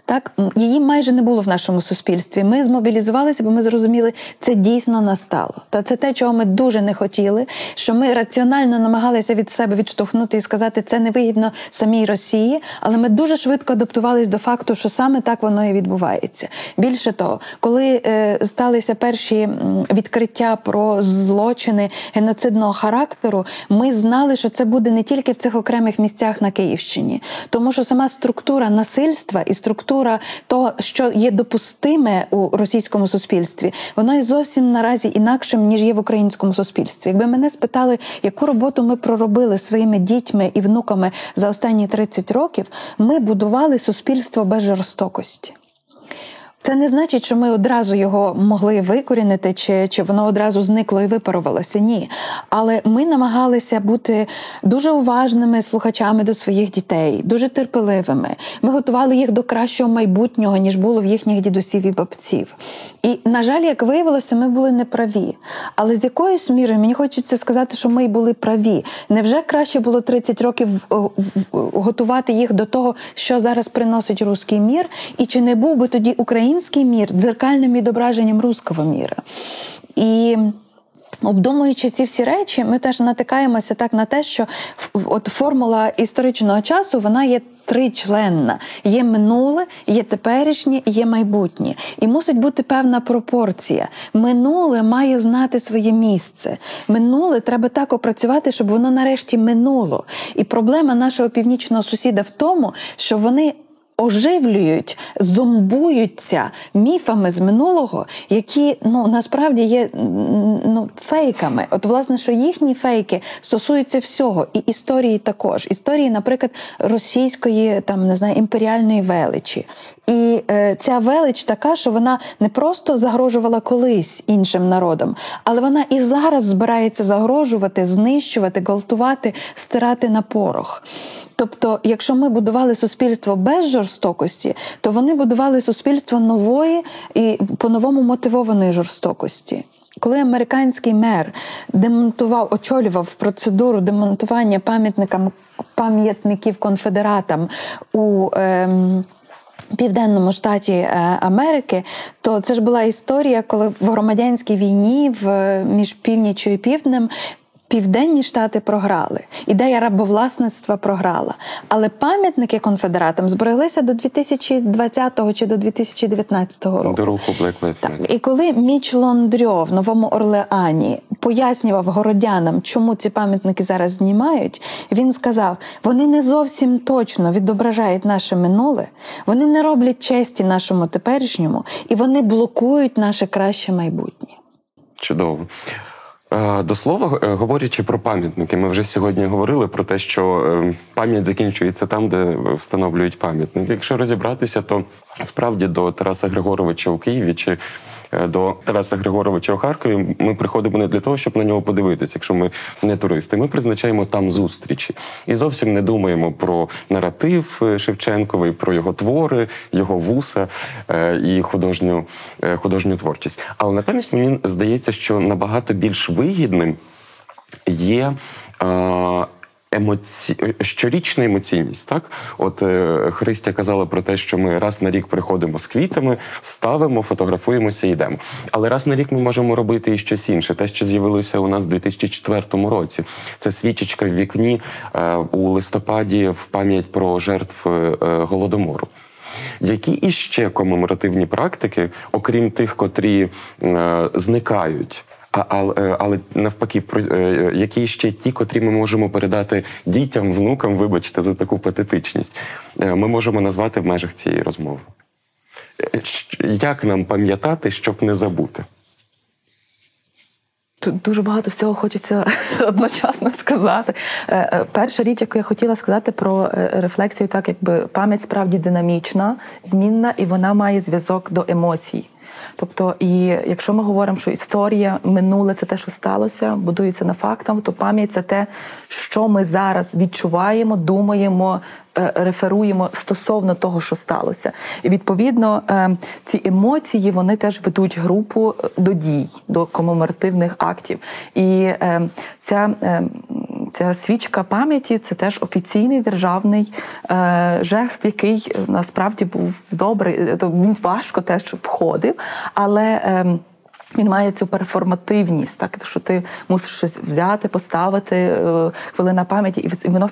Так, її майже не було в нашому суспільстві. Ми змобілізувалися, бо ми зрозуміли, це дійсно настало. Та це те, чого ми дуже не хотіли. Що ми раціонально намагалися від себе відштовхнути і сказати, це невигідно самій Росії, але ми дуже швидко адаптувалися до факту, що саме так воно і відбувається. Більше того, коли е, сталися перші відкриття про злочини геноцидного характеру, ми знали, що це буде не тільки в цих окремих місцях на Київщині, тому що сама структура насильства і структура структура того, що є допустиме у російському суспільстві, воно є зовсім наразі інакшим ніж є в українському суспільстві. Якби мене спитали, яку роботу ми проробили своїми дітьми і внуками за останні 30 років, ми будували суспільство без жорстокості. Це не значить, що ми одразу його могли викорінити, чи чи воно одразу зникло і випарувалося. Ні. Але ми намагалися бути дуже уважними слухачами до своїх дітей, дуже терпеливими. Ми готували їх до кращого майбутнього, ніж було в їхніх дідусів і бабців. І, на жаль, як виявилося, ми були неправі. Але з якоюсь мірою мені хочеться сказати, що ми були праві. Невже краще було 30 років готувати їх до того, що зараз приносить руський мір, і чи не був би тоді Україна? Український мір дзеркальним відображенням руського міра. І Обдумуючи ці всі речі, ми теж натикаємося так на те, що от формула історичного часу вона є тричленна: є минуле, є теперішнє, є майбутнє. І мусить бути певна пропорція. Минуле має знати своє місце. Минуле треба так опрацювати, щоб воно нарешті минуло. І проблема нашого північного сусіда в тому, що вони оживлюють, зомбуються міфами з минулого, які ну насправді є ну, фейками. От, власне, що їхні фейки стосуються всього, і історії також. Історії, наприклад, російської там не знаю, імперіальної величі. І е, ця велич така, що вона не просто загрожувала колись іншим народам, але вона і зараз збирається загрожувати, знищувати, гвалтувати, стирати на порох. Тобто, якщо ми будували суспільство без жорстокості, то вони будували суспільство нової і по-новому мотивованої жорстокості. Коли американський мер демонтував, очолював процедуру демонтування пам'ятникам пам'ятників конфедератам у ем, Південному штаті е, Америки, то це ж була історія, коли в громадянській війні в між північю і півднем Південні штати програли, ідея рабовласництва програла. Але пам'ятники конфедератам збереглися до 2020 чи до 2019 року. До руху Black Lives Matter. І коли Міч Лондрьо в Новому Орлеані пояснював городянам, чому ці пам'ятники зараз знімають, він сказав: вони не зовсім точно відображають наше минуле, вони не роблять честі нашому теперішньому, і вони блокують наше краще майбутнє. Чудово. Е, до слова, е, говорячи про пам'ятники, ми вже сьогодні говорили про те, що е, пам'ять закінчується там, де встановлюють пам'ятник. Якщо розібратися, то справді до Тараса Григоровича у Києві чи до Тараса Григоровича у Харкові, ми приходимо не для того, щоб на нього подивитися, якщо ми не туристи. Ми призначаємо там зустрічі і зовсім не думаємо про наратив е, Шевченковий, про його твори, його вуса е, і художню, художню творчість. Але натомість мені здається, що набагато більш вигідним є емоці... щорічна емоційність. Так, от е, Христя казала про те, що ми раз на рік приходимо з квітами, ставимо, фотографуємося, йдемо. Але раз на рік ми можемо робити і щось інше. Те, що з'явилося у нас у 2004 році, це свічечка в вікні е, у листопаді в пам'ять про жертв е, голодомору. Які іще комеморативні практики, окрім тих, котрі е, зникають але, е, але навпаки, е, які ще ті, котрі ми можемо передати дітям, внукам, вибачте, за таку патетичність, е, ми можемо назвати в межах цієї розмови. Як нам пам'ятати, щоб не забути? Тут дуже багато всього хочеться одночасно сказати. Перша річ, яку я хотіла сказати про рефлексію, так якби пам'ять справді динамічна, змінна, і вона має зв'язок до емоцій. Тобто, і якщо ми говоримо, що історія минуле це те, що сталося, будується на фактах, то пам'ять це те, що ми зараз відчуваємо, думаємо, реферуємо стосовно того, що сталося. І відповідно е, ці емоції вони теж ведуть групу е, до дій, до комеморативних актів. І ця Ця свічка пам'яті це теж офіційний державний е, жест, який насправді був добрий. Він важко теж входив, але. Е, він має цю перформативність, так що ти мусиш щось взяти, поставити е, хвилина пам'яті, і воно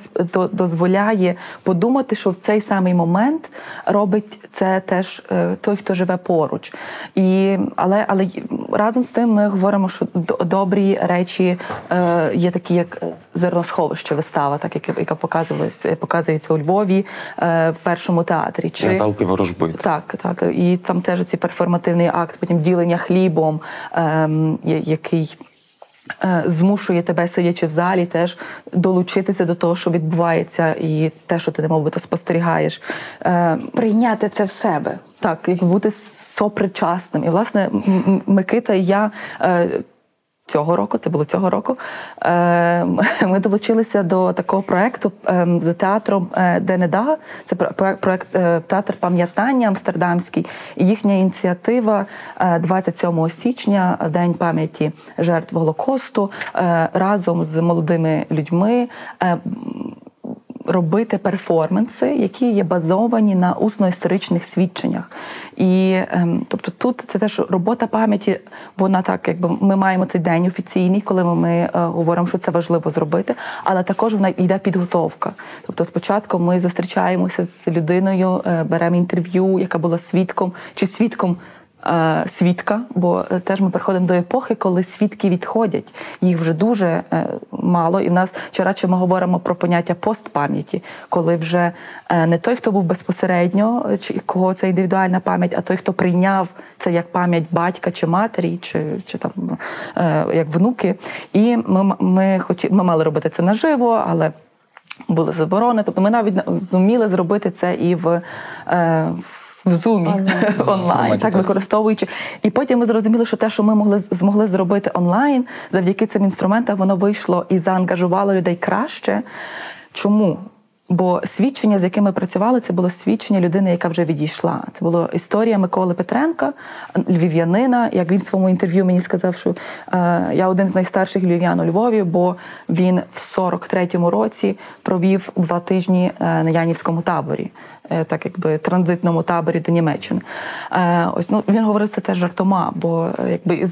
дозволяє подумати, що в цей самий момент робить це теж е, той, хто живе поруч. І, Але але разом з тим ми говоримо, що добрі речі е, є такі, як зерносховище вистава, так як яка показувалась, показується у Львові в першому театрі. Чи Наталки ворожби. Так, так. І там теж ці перформативний акт, потім ділення хлібом. Ем, який е, змушує тебе, сидячи в залі, теж долучитися до того, що відбувається, і те, що ти немов би то спостерігаєш. Ем, Прийняти це в себе. Так, і бути сопричасним. І, власне, Микита і я е, цього року, це було цього року. Е, ми долучилися до такого проекту ем, з театром е, Денеда. Це проект е, театр пам'ятання Амстердамський. І їхня ініціатива 27 січня, День пам'яті жертв Голокосту, разом з молодими людьми робити перформанси, які є базовані на усно-історичних свідченнях. І ем, тобто тут це теж робота пам'яті, вона так, якби ми маємо цей день офіційний, коли ми е, говоримо, що це важливо зробити, але також вона йде підготовка. Тобто, спочатку ми зустрічаємося з людиною, е, беремо інтерв'ю, яка була свідком чи свідком. Е, свідка, бо е, теж ми приходимо до епохи, коли свідки відходять. Їх вже дуже е, мало, і в нас чи радше ми говоримо про поняття постпам'яті, коли вже не той, хто був безпосередньо, чи кого це індивідуальна пам'ять, а той, хто прийняв це як пам'ять батька чи матері, чи чи там як внуки. І ми ми, хоті, ми мали робити це наживо, але були заборони. Тобто ми навіть зуміли зробити це і в. в в зумі онлайн, онлайн так використовуючи. І потім ми зрозуміли, що те, що ми могли змогли зробити онлайн, завдяки цим інструментам, воно вийшло і заангажувало людей краще. Чому? Бо свідчення, з якими працювали, це було свідчення людини, яка вже відійшла. Це була історія Миколи Петренка, львів'янина. Як він в своєму інтерв'ю мені сказав, що е, я один з найстарших львів'ян у Львові, бо він в 43-му році провів два тижні е, на Янівському таборі. Е, так якби транзитному таборі до Німеччини. Е, ось ну він говорив це теж жартома, бо е, якби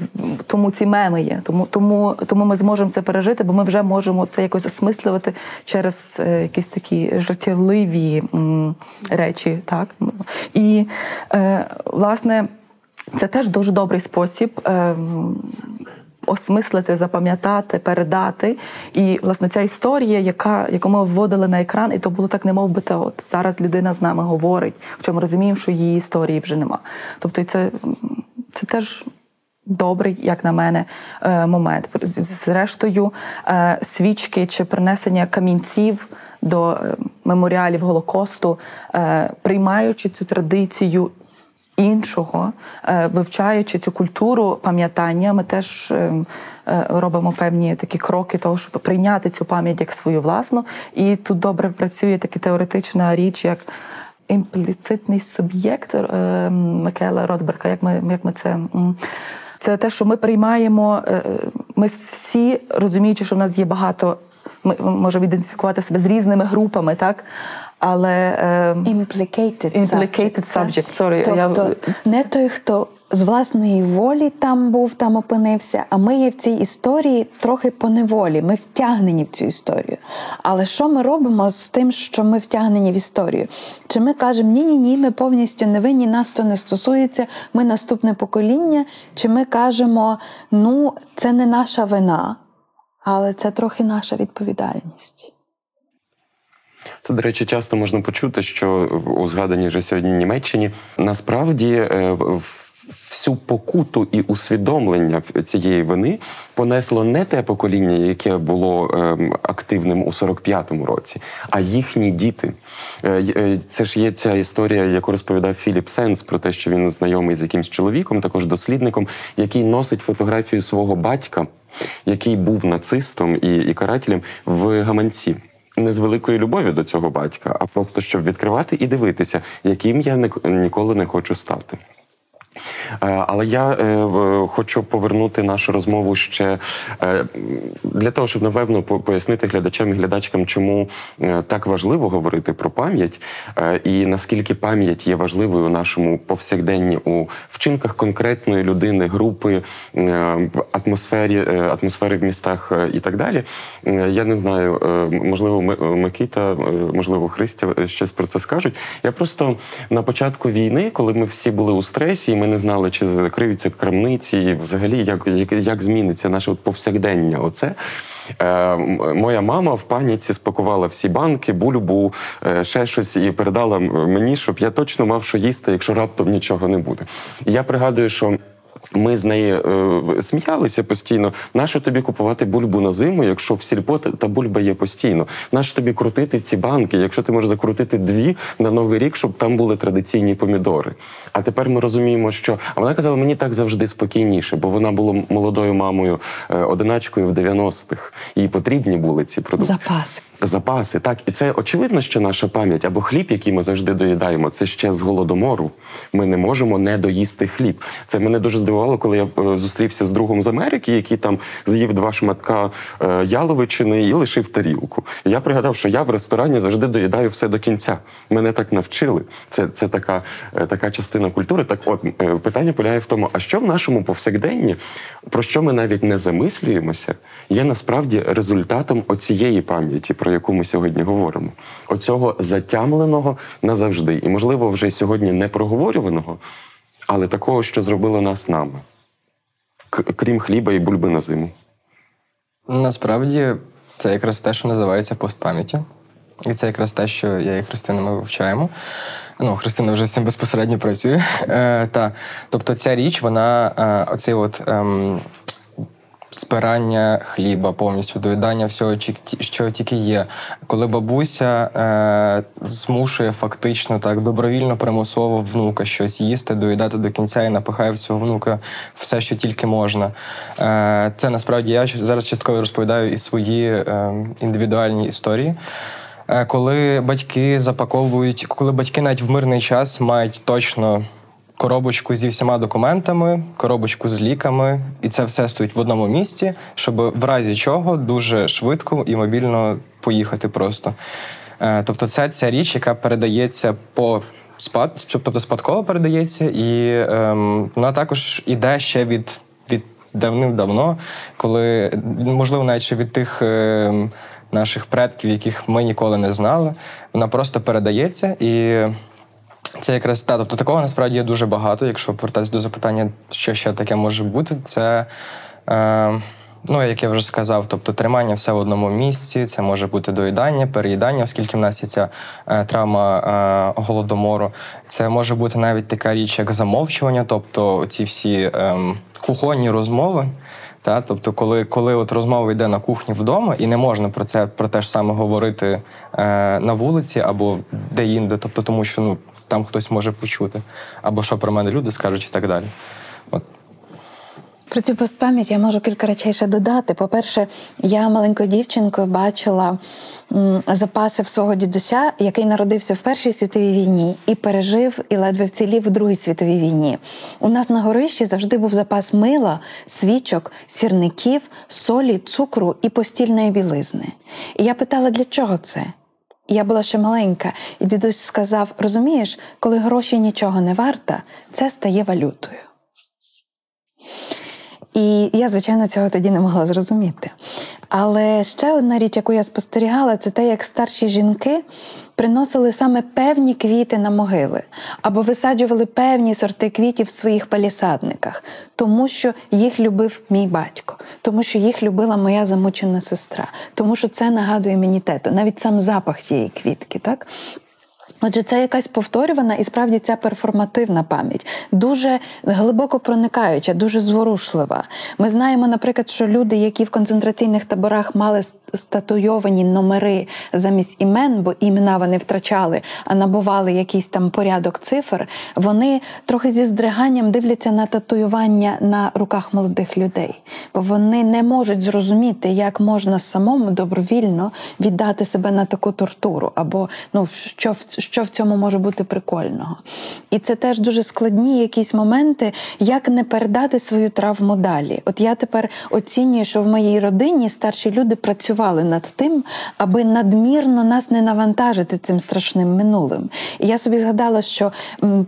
тому ці меми є. Тому тому, тому ми зможемо це пережити, бо ми вже можемо це якось осмислювати через якісь такі жартівливі речі. Так і власне. Це теж дуже добрий спосіб е, осмислити, запам'ятати, передати. І власне ця історія, яка яку ми вводили на екран, і то було так, не мов би, от зараз людина з нами говорить, хоча ми розуміємо, що її історії вже нема. Тобто, це, це теж. Добрий, як на мене, е, момент. Зрештою, е, свічки чи принесення камінців до е, меморіалів Голокосту, приймаючи цю традицію іншого, е, вивчаючи цю культуру пам'ятання, ми теж е, е, робимо певні такі кроки, того, щоб прийняти цю пам'ять як свою власну. І тут добре працює така теоретична річ, як імпліцитний суб'єкт Микела Ротберга. Як ми як ми це. Це те, що ми приймаємо, ми всі розуміючи, що в нас є багато, ми можемо ідентифікувати себе з різними групами, так але ем, implicated, implicated subject, subject sorry. Тобто я... не той, хто з власної волі там був, там опинився, а ми є в цій історії трохи по неволі. Ми втягнені в цю історію. Але що ми робимо з тим, що ми втягнені в історію? Чи ми кажемо ні-ні ні, ми повністю не винні, нас то не стосується, ми наступне покоління, чи ми кажемо, ну, це не наша вина, але це трохи наша відповідальність. Це, до речі, часто можна почути, що у згаданій вже сьогодні Німеччині насправді е, всю покуту і усвідомлення цієї вини понесло не те покоління, яке було ем, активним у 45-му році, а їхні діти. Е, е, Це ж є ця історія, яку розповідав Філіп Сенс про те, що він знайомий з якимсь чоловіком, також дослідником, який носить фотографію свого батька, який був нацистом і, і карателем в гаманці. Не з великої любові до цього батька, а просто щоб відкривати і дивитися, яким я ніколи не хочу стати. Е, Але я е, хочу повернути нашу розмову ще е, для того, щоб напевно пояснити глядачам і глядачкам, чому так важливо говорити про пам'ять, і наскільки пам'ять є важливою у нашому повсякденні у вчинках конкретної людини, групи, в атмосфері, атмосфери в містах і так далі. Я не знаю, можливо, Ми- Микита, можливо, Христя щось про це скажуть. Я просто на початку війни, коли ми всі були у стресі, і ми не знали, чи закриються крамниці, і взагалі як, як, як зміниться наше от повсякдення. Оце. Е, моя мама в паніці спакувала всі банки, бульбу, е, ще щось і передала мені, щоб я точно мав що їсти, якщо раптом нічого не буде. І я пригадую, що. Ми з нею е, сміялися постійно. Нащо тобі купувати бульбу на зиму, якщо в сільпо та бульба є постійно? Нащо тобі крутити ці банки, якщо ти можеш закрутити дві на новий рік, щоб там були традиційні помідори? А тепер ми розуміємо, що а вона казала, мені так завжди спокійніше, бо вона була молодою мамою е, одиначкою в 90-х. Їй потрібні були ці продукти. Запаси. Запаси, так. І це очевидно, що наша пам'ять або хліб, який ми завжди доїдаємо, це ще з голодомору. Ми не можемо не доїсти хліб. Це мене дуже здивувало, коли я е, зустрівся з другом з Америки, який там з'їв два шматка е, яловичини і лишив тарілку. Я пригадав, що я в ресторані завжди доїдаю все до кінця. Мене так навчили. Це, це така, е, така частина культури. Так, от питання полягає в тому, а що в нашому повсякденні, про що ми навіть не замислюємося, є насправді результатом оцієї пам'яті, про яку ми сьогодні говоримо. Оцього затямленого назавжди. І, можливо, вже сьогодні не проговорюваного, але такого, що зробило нас нами. Крім хліба і бульби на зиму. Насправді, це якраз те, що називається постпам'яттю. І це якраз те, що я і Христина ми вивчаємо. Ну, Христина вже з цим безпосередньо працює. Е, та. Тобто ця річ, вона е, оцей от. Ем, Спирання хліба повністю, доїдання всього, що тільки є. Коли бабуся е, змушує фактично так добровільно, примусово внука щось їсти, доїдати до кінця і напихає в цього внука все, що тільки можна. Е, це насправді я зараз частково розповідаю і свої е, індивідуальні історії. Е, Коли батьки запаковують, коли батьки навіть в мирний час мають точно коробочку зі всіма документами, коробочку з ліками, і це все стоїть в одному місці, щоб в разі чого дуже швидко і мобільно поїхати просто. Е, Тобто, це ця річ, яка передається по спад, тобто спадково передається, і ем, вона також іде ще від, від давним-давно, коли можливо навіть ще від тих. ем, Наших предків, яких ми ніколи не знали, вона просто передається і це якраз та. Тобто такого насправді є дуже багато. Якщо повертатися до запитання, що ще таке може бути, це. Е, Ну, як я вже сказав, тобто тримання все в одному місці, це може бути доїдання, переїдання, оскільки в нас є ця е, травма е, голодомору. Це може бути навіть така річ, як замовчування, тобто ці всі е, кухонні розмови. Та, тобто, коли, коли от розмова йде на кухні вдома, і не можна про це про те ж саме говорити е, на вулиці або де-інде, тобто тому, що ну там хтось може почути, або що про мене люди скажуть, і так далі. От Про цю постпам'ять я можу кілька речей ще додати. По-перше, я маленькою дівчинкою бачила запаси в свого дідуся, який народився в Першій світовій війні і пережив і ледве вцілів в Другій світовій війні. У нас на горищі завжди був запас мила, свічок, сірників, солі, цукру і постільної білизни. І я питала, для чого це? Я була ще маленька, і дідусь сказав: розумієш, коли гроші нічого не варта, це стає валютою. І я, звичайно, цього тоді не могла зрозуміти. Але ще одна річ, яку я спостерігала, це те, як старші жінки приносили саме певні квіти на могили або висаджували певні сорти квітів в своїх палісадниках, тому що їх любив мій батько, тому що їх любила моя замучена сестра, тому що це нагадує мені тето, навіть сам запах цієї квітки, так? Отже, це якась повторювана і справді ця перформативна пам'ять, дуже глибоко проникаюча, дуже зворушлива. Ми знаємо, наприклад, що люди, які в концентраційних таборах мали статуйовані номери замість імен, бо імена вони втрачали, а набували якийсь там порядок цифр, вони трохи зі здриганням дивляться на татуювання на руках молодих людей, бо вони не можуть зрозуміти, як можна самому добровільно віддати себе на таку тортуру, або ну що що в цьому може бути прикольного. І це теж дуже складні якісь моменти, як не передати свою травму далі. От я тепер оцінюю, що в моїй родині старші люди працювали над тим, аби надмірно нас не навантажити цим страшним минулим. І я собі згадала, що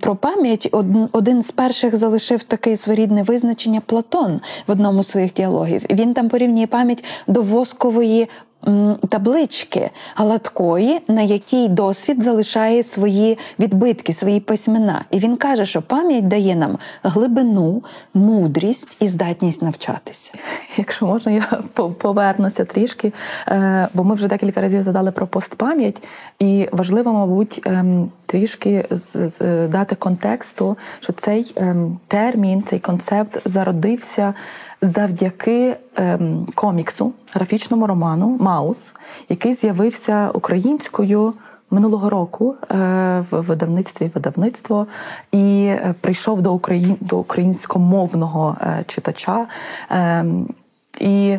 про пам'ять один з перших залишив таке своєрідне визначення Платон в одному з своїх діалогів. Він там порівнює пам'ять до воскової таблички гладкої, на якій досвід залишає свої відбитки, свої письмена. І він каже, що пам'ять дає нам глибину, мудрість і здатність навчатися. Якщо можна, я повернуся трішки, е, бо ми вже декілька разів задали про постпам'ять, і важливо, мабуть, ем, трішки дати контексту, що цей ем, термін, цей концепт зародився завдяки ем, коміксу, графічному роману Маус, який з'явився українською. Минулого року е, в видавництві видавництво і е, прийшов до Україн до українськомовного е, читача. Ем, і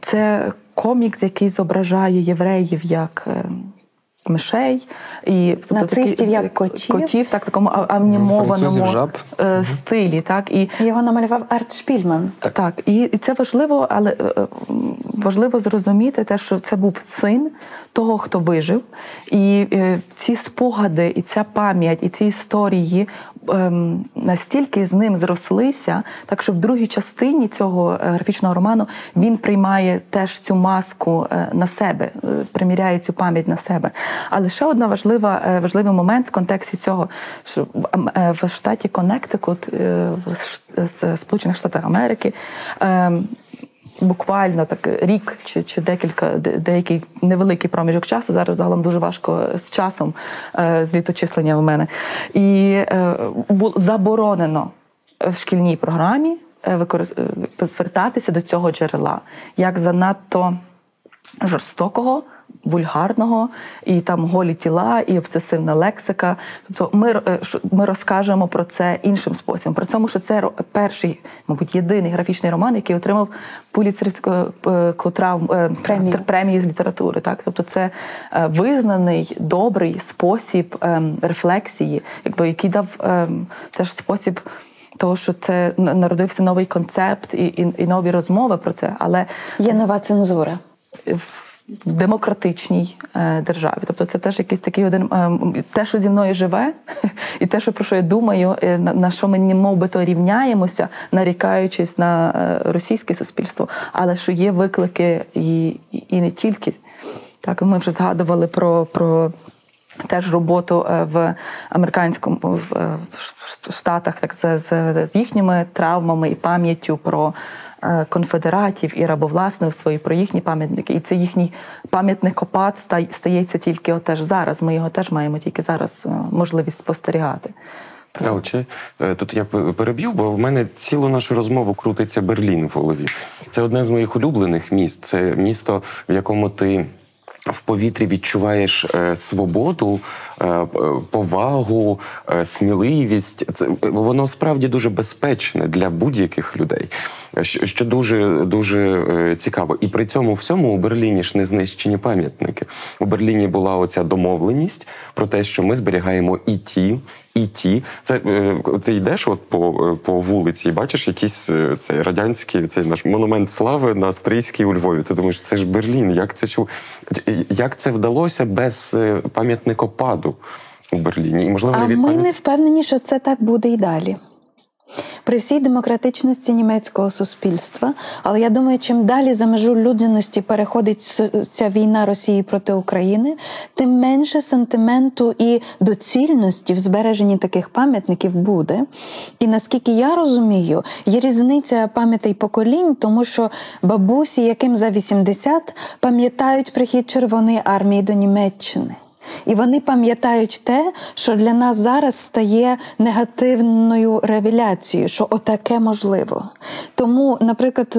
це комікс, який зображає євреїв як ем, мишей і тобто, Нацистів, такі, як котів. котів, так такому анімованому жаб. Е, стилі. Так і його намалював Арт Шпільман. Так, так. І, і це важливо, але е, важливо зрозуміти те, що це був син того, хто вижив, і е, ці спогади, і ця пам'ять, і ці історії ем, настільки з ним зрослися, так що в другій частині цього е, графічного роману він приймає теж цю маску е, на себе, е, приміряє цю пам'ять на себе. Але ще одна важлива важливий момент в контексті цього, що в штаті Коннектикут в Сполучених Штатах Америки. Ем, буквально так рік чи чи декілька деякий невеликий проміжок часу. Зараз загалом дуже важко з часом е, з літочислення у мене. І е, було заборонено в шкільній програмі е, звертатися до цього джерела як занадто жорстокого вульгарного, і там голі тіла, і обсесивна лексика. Тобто ми е, ми розкажемо про це іншим способом. При цьому, що це перший, мабуть, єдиний графічний роман, який отримав Пуліцерівську е, травм е, премію. премію з літератури. Так, тобто, це визнаний добрий спосіб рефлексії, якби який дав теж спосіб. Того, що це народився новий концепт і і, і нові розмови про це, але є нова цензура демократичній е, державі. Тобто це теж якийсь такий один е, те, що зі мною живе, і те, що про що я думаю, е, на, що ми мов би то рівняємося, нарікаючись на російське суспільство, але що є виклики і, і не тільки. Так, ми вже згадували про. про Теж роботу в американському в Штатах, так з, з, їхніми травмами і пам'яттю про Е, конфедератів і рабовласництво, про їхні пам'ятники. І це їхній пам'ятник копат стається тільки теж зараз. Ми його теж маємо тільки зараз е, можливість спостерігати. Галче, тут я переб'ю, бо в мене цілу нашу розмову крутиться Берлін в голові. Це одне з моїх улюблених міст. Це місто, в якому ти в повітрі відчуваєш е, свободу, повагу, е, сміливість. Це воно справді дуже безпечне для будь-яких людей, що дуже дуже цікаво. І при цьому всьому у Берліні ж не знищені пам'ятники. У Берліні була оця домовленість про те, що ми зберігаємо і ті, і ті. Це ти йдеш от по по вулиці, і бачиш якийсь цей радянський цей наш монумент слави на Стрийській у Львові. Ти думаєш, це ж Берлін. Як це як це вдалося без е, пам'ятникопаду у Берліні? І можливо, а ми не впевнені, що це так буде і далі. При всій демократичності німецького суспільства, але я думаю, чим далі за межу людяності переходить ця війна Росії проти України, тим менше сентименту і доцільності в збереженні таких пам'ятників буде. І наскільки я розумію, є різниця пам'ятей поколінь, тому що бабусі, яким за 80, пам'ятають прихід Червоної армії до Німеччини. І вони пам'ятають те, що для нас зараз стає негативною ревіляцією, що отаке можливо. Тому, наприклад.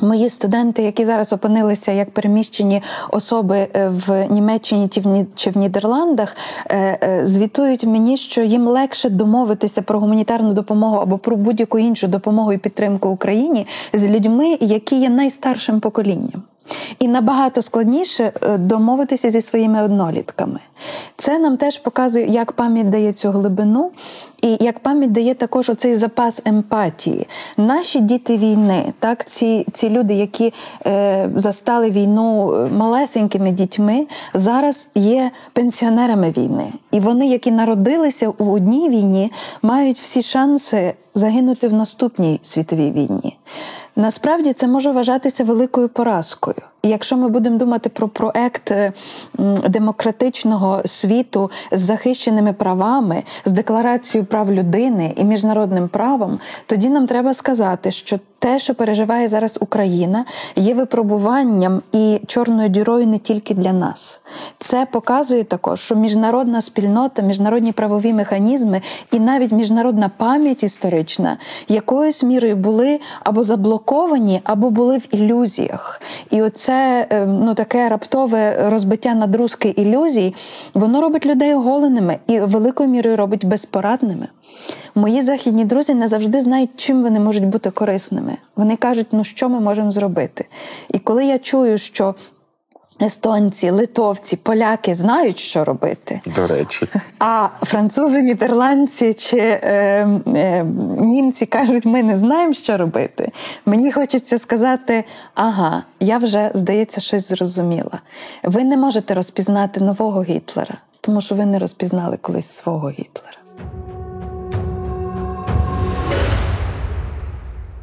Мої студенти, які зараз опинилися як переміщені особи е, в Німеччині чи в Нідерландах, е, е, звітують мені, що їм легше домовитися про гуманітарну допомогу або про будь-яку іншу допомогу і підтримку Україні з людьми, які є найстаршим поколінням. І набагато складніше домовитися зі своїми однолітками. Це нам теж показує, як пам'ять дає цю глибину, і як пам'ять дає також оцей запас емпатії. Наші діти війни, так, ці, ці люди, які е, застали війну е, малесенькими дітьми, зараз є пенсіонерами війни. І вони, які народилися у одній війні, мають всі шанси загинути в наступній світовій війні. Насправді це може вважатися великою поразкою. Якщо ми будемо думати про проект е, демократичного світу з захищеними правами, з декларацією прав людини і міжнародним правом, тоді нам треба сказати, що те, що переживає зараз Україна, є випробуванням і чорною дірою не тільки для нас. Це показує також, що міжнародна спільнота, міжнародні правові механізми і навіть міжнародна пам'ять історична якоюсь мірою були або заблоковані, або були в ілюзіях. І оце е, ну таке раптове розбиття надрузки ілюзій, воно робить людей оголеними і великою мірою робить безпорадними. Мої західні друзі не завжди знають, чим вони можуть бути корисними. Вони кажуть, ну що ми можемо зробити. І коли я чую, що естонці, литовці, поляки знають, що робити, До речі, а французи, нідерландці чи е, е, німці кажуть, ми не знаємо, що робити. Мені хочеться сказати: ага, я вже, здається, щось зрозуміла. Ви не можете розпізнати нового Гітлера, тому що ви не розпізнали колись свого Гітлера.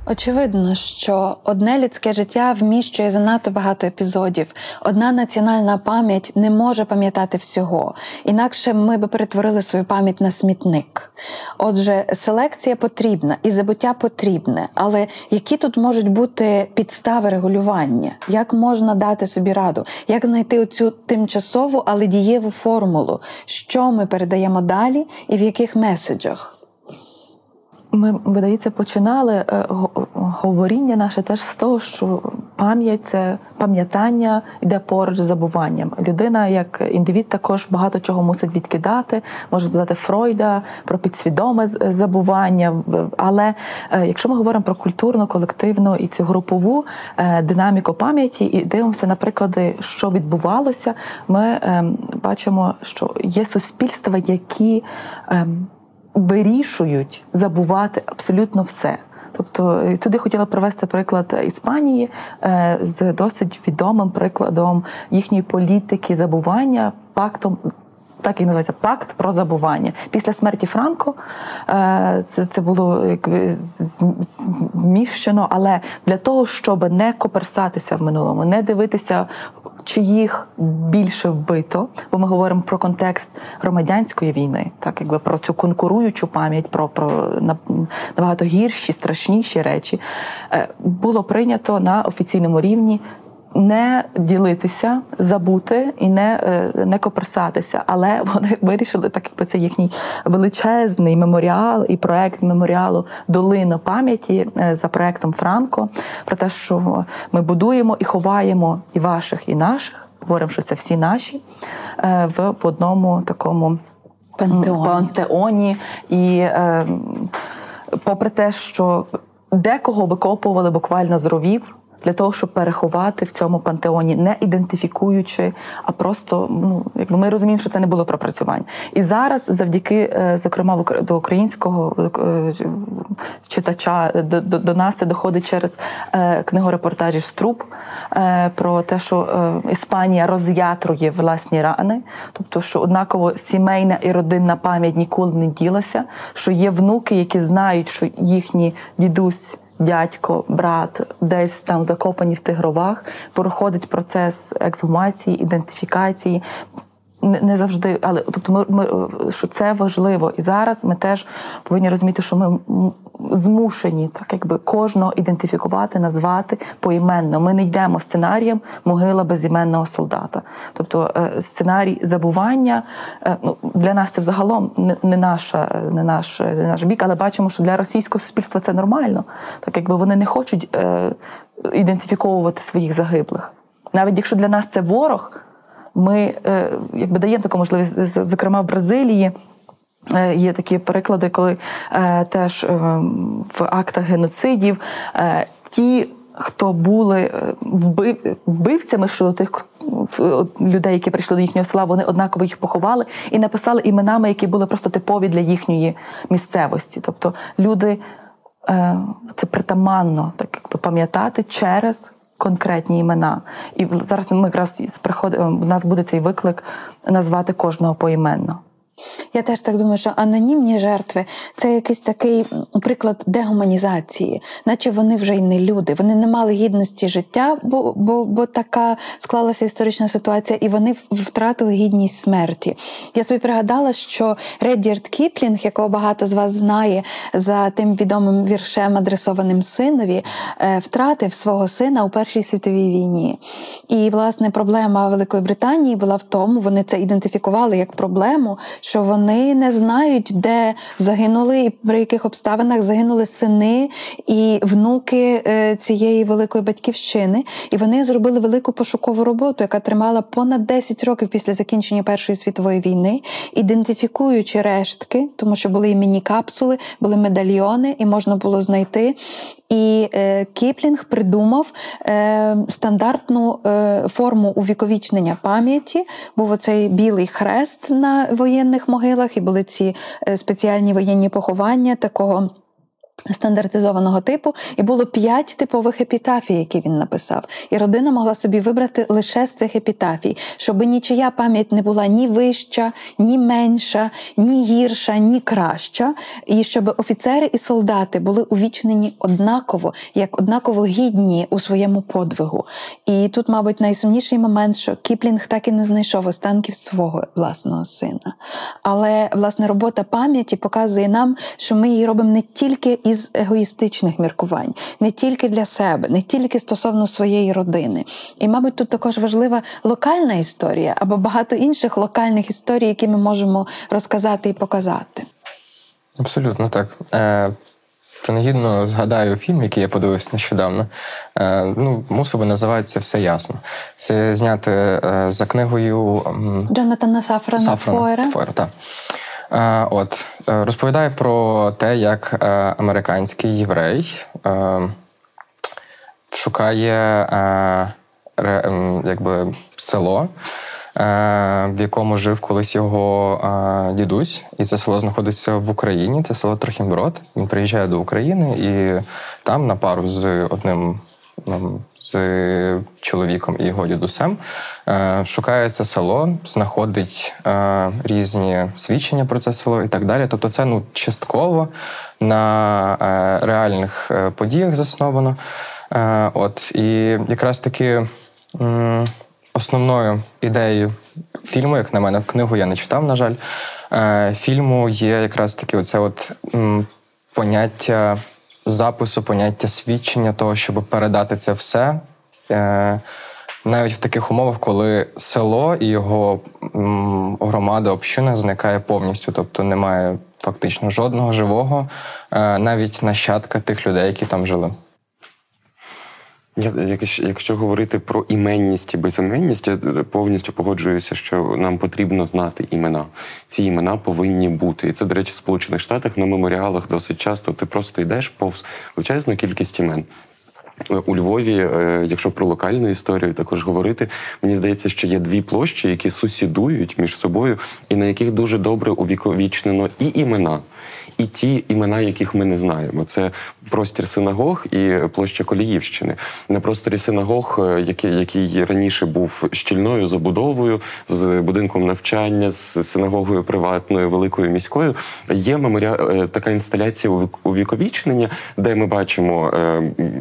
Очевидно, що одне людське життя вміщує занадто багато епізодів. Одна національна пам'ять не може пам'ятати всього, інакше ми би перетворили свою пам'ять на смітник. Отже, селекція потрібна і забуття потрібне, але які тут можуть бути підстави регулювання? Як можна дати собі раду? Як знайти оцю тимчасову, але дієву формулу, що ми передаємо далі і в яких меседжах? Ми, видається, починали е, говоріння наше теж з того, що пам'ять це пам'ятання йде поруч з забуванням. Людина, як індивід, також багато чого мусить відкидати, може згадати Фройда про підсвідоме забування. Але е, якщо ми говоримо про культурну, колективну і цю групову е, динаміку пам'яті і дивимося на приклади, що відбувалося, ми ем, бачимо, що є суспільства, які ем, вирішують забувати абсолютно все. Тобто е, туди хотіла привести приклад Іспанії е, з досить відомим прикладом їхньої політики забування пактом. Так і називається пакт про забування. Після смерті Франко е, це, це було якби зміщено, але для того, щоб не коперсатися в минулому, не дивитися, чиїх більше вбито, бо ми говоримо про контекст громадянської війни, так якби про цю конкуруючу пам'ять, про, про на- набагато гірші, страшніші речі, е, було прийнято на офіційному рівні. Не ділитися, забути і не, е, не коперсатися, але вони вирішили, так якби це їхній величезний меморіал і проект меморіалу Долина пам'яті е, за проектом Франко про те, що ми будуємо і ховаємо і ваших, і наших. Говоримо, що це всі наші е, в, в одному такому Пантеоні. пантеоні. І е, попри те, що декого викопували буквально з ровів. Для того щоб переховати в цьому пантеоні, не ідентифікуючи, а просто ну якби ми розуміємо, що це не було пропрацювання. І зараз, завдяки, е, зокрема, до українського е, читача до, до, до нас це доходить через е, Струп е, про те, що е, Іспанія роз'ятрує власні рани, тобто, що однаково сімейна і родинна пам'ять ніколи не ділася, що є внуки, які знають, що їхні дідусь. Дядько, брат, десь там закопані в тигровах, проходить процес ексгумації, ідентифікації. Не, завжди, але тобто ми, ми що це важливо. І зараз ми теж повинні розуміти, що ми змушені так, якби кожного ідентифікувати, назвати поіменно. Ми не йдемо сценарієм могила безіменного солдата. Тобто е, сценарій забування е, ну, для нас це взагалом не наша, не наш, не наш бік, але бачимо, що для російського суспільства це нормально, так якби вони не хочуть е, ідентифіковувати своїх загиблих. Навіть якщо для нас це ворог, ми е, якби даємо таку можливість, зокрема в Бразилії. е, Є такі приклади, коли е, теж е, в актах геноцидів е, ті, хто були е, вбив, вбивцями, що тих людей, які прийшли до їхнього села, вони однаково їх поховали і написали іменами, які були просто типові для їхньої місцевості. Тобто люди це притаманно так якби пам'ятати через конкретні імена. І зараз ми якраз із приход... у нас буде цей виклик назвати кожного поіменно. Я теж так думаю, що анонімні жертви це якийсь такий приклад дегуманізації, наче вони вже й не люди. Вони не мали гідності життя, бо, бо, бо така склалася історична ситуація, і вони втратили гідність смерті. Я собі пригадала, що Реддярд Кіплінг, якого багато з вас знає за тим відомим віршем, адресованим синові, е, втратив свого сина у Першій світовій війні. І власне проблема Великої Британії була в тому, вони це ідентифікували як проблему, що вони не знають, де загинули і при яких обставинах загинули сини і внуки е, цієї великої батьківщини. І вони зробили велику пошукову роботу, яка тримала понад 10 років після закінчення Першої світової війни, ідентифікуючи рештки, тому що були іменні капсули, були медальйони, і можна було знайти. І е, Кіплінг придумав е, стандартну е, форму увіковічнення пам'яті. Був оцей білий хрест на воєнних могилах, і були ці спеціальні воєнні поховання такого. Стандартизованого типу, і було п'ять типових епітафій, які він написав. І родина могла собі вибрати лише з цих епітафій, щоб нічия пам'ять не була ні вища, ні менша, ні гірша, ні краща. І щоб офіцери і солдати були увічнені однаково, як однаково гідні у своєму подвигу. І тут, мабуть, найсумніший момент, що Кіплінг так і не знайшов останків свого власного сина. Але власне робота пам'яті показує нам, що ми її робимо не тільки із егоїстичних міркувань, не тільки для себе, не тільки стосовно своєї родини. І, мабуть, тут також важлива локальна історія або багато інших локальних історій, які ми можемо розказати і показати. Абсолютно так. Е, Принагідно згадаю фільм, який я подивився нещодавно. Е, ну, мусив би називається Все ясно. Це зняти е, за книгою м, Джонатана Сафрана, Сафрана Фойера. Фойера, так. Е, от, е, розповідає про те, як е, американський єврей шукає якби, село, в якому жив колись його дідусь, і це село знаходиться в Україні. Це село Трохімброд. Він приїжджає до України і там на пару з одним з чоловіком і його дідусем е, шукає це село, знаходить е, різні свідчення про це село і так далі. Тобто, це ну частково на е, реальних подіях засновано. От і якраз таки. Основною ідеєю фільму, як на мене, книгу я не читав, на жаль. Фільму є якраз таки оце от поняття запису, поняття свідчення того, щоб передати це все. Е, навіть в таких умовах, коли село і його громада, община зникає повністю, тобто немає фактично жодного живого, е, навіть нащадка тих людей, які там жили. Я, якщо, говорити про іменність і безіменність, я повністю погоджуюся, що нам потрібно знати імена. Ці імена повинні бути. І це, до речі, в Сполучених Штатах на меморіалах досить часто ти просто йдеш повз величезну кількість імен. У Львові, е, якщо про локальну історію також говорити, мені здається, що є дві площі, які сусідують між собою, і на яких дуже добре увіковічнено і імена, і ті імена, яких ми не знаємо. Це простір синагог і площа Коліївщини. На просторі синагог, е, який, який раніше був щільною забудовою з будинком навчання, з синагогою приватною, великою міською, є меморіа... е, така інсталяція увік- увіковічнення, де ми бачимо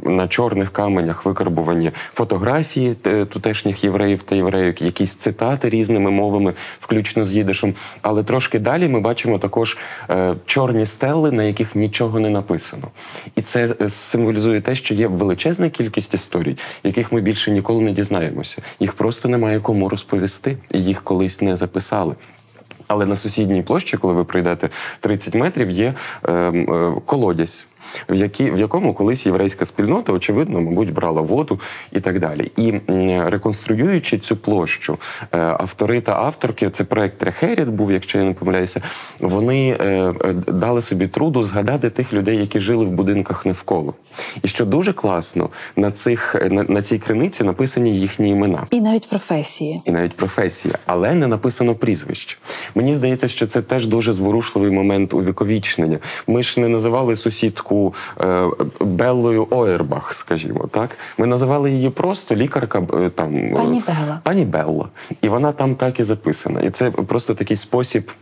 на чому чорних каменях викарбувані фотографії е, тутешніх євреїв та євреїв, якісь цитати різними мовами, включно з їдишем. Але трошки далі ми бачимо також е, чорні стели, на яких нічого не написано. І це е, символізує те, що є величезна кількість історій, яких ми більше ніколи не дізнаємося. Їх просто немає кому розповісти, і їх колись не записали. Але на сусідній площі, коли ви пройдете 30 метрів, є е, е, колодязь. В, які, в якому колись єврейська спільнота, очевидно, мабуть, брала воду і так далі. І реконструюючи цю площу, е, автори та авторки, це проект Трехеріт був, якщо я не помиляюся, вони е, е, дали собі труду згадати тих людей, які жили в будинках навколо. І що дуже класно, на, цих, на, на цій криниці написані їхні імена І навіть професії. і навіть професія, але не написано прізвище. Мені здається, що це теж дуже зворушливий момент увіковічнення. Ми ж не називали сусідку е, Беллою Ойербах, скажімо так. Ми називали її просто лікарка е, там е, Пані Белла. Пані Белла. І вона там так і записана. І це просто такий спосіб.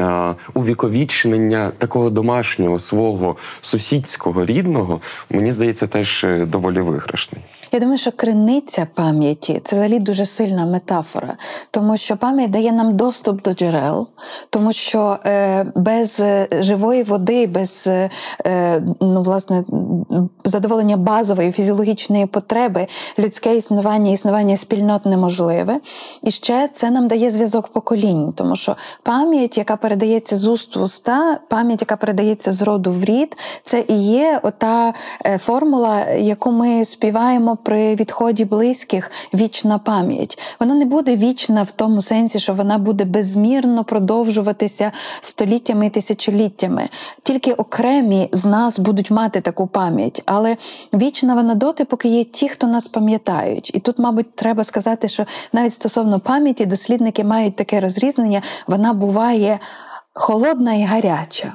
Е, Увіковічнення такого домашнього свого сусідського рідного, мені здається, теж е, доволі виграшний. Я думаю, що криниця пам'яті це взагалі дуже сильна метафора, тому що пам'ять дає нам доступ до джерел, тому що е, без е, живої води, без е, ну, власне, задоволення базової фізіологічної потреби, людське існування, існування спільнот неможливе. І ще це нам дає зв'язок поколінь, тому що пам'ять, яка передається з уст в уста, пам'ять, яка передається з роду в рід, це і є ота е, формула, яку ми співаємо при відході близьких вічна пам'ять. Вона не буде вічна в тому сенсі, що вона буде безмірно продовжуватися століттями і тисячоліттями. Тільки окремі з нас будуть мати таку пам'ять, але вічна вона доти, поки є ті, хто нас пам'ятають. І тут, мабуть, треба сказати, що навіть стосовно пам'яті дослідники мають таке розрізнення, вона буває холодна і гаряча.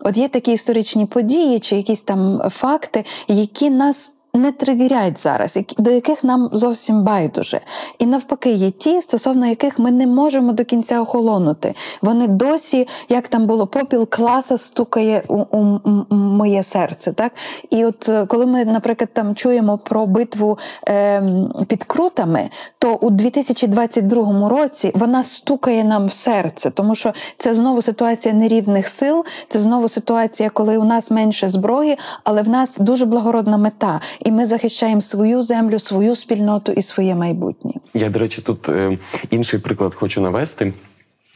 От є такі історичні події чи якісь там факти, які нас не тригерять зараз, до яких нам зовсім байдуже. І навпаки, є ті, стосовно яких ми не можемо до кінця охолонути. Вони досі, як там було, попіл класа стукає у, у, м- моє серце. Так? І от е, коли ми, наприклад, там чуємо про битву е, під крутами, то у 2022 році вона стукає нам в серце, тому що це знову ситуація нерівних сил, це знову ситуація, коли у нас менше зброї, але в нас дуже благородна мета, і ми захищаємо свою землю, свою спільноту і своє майбутнє. Я, до речі, тут е, інший приклад хочу навести.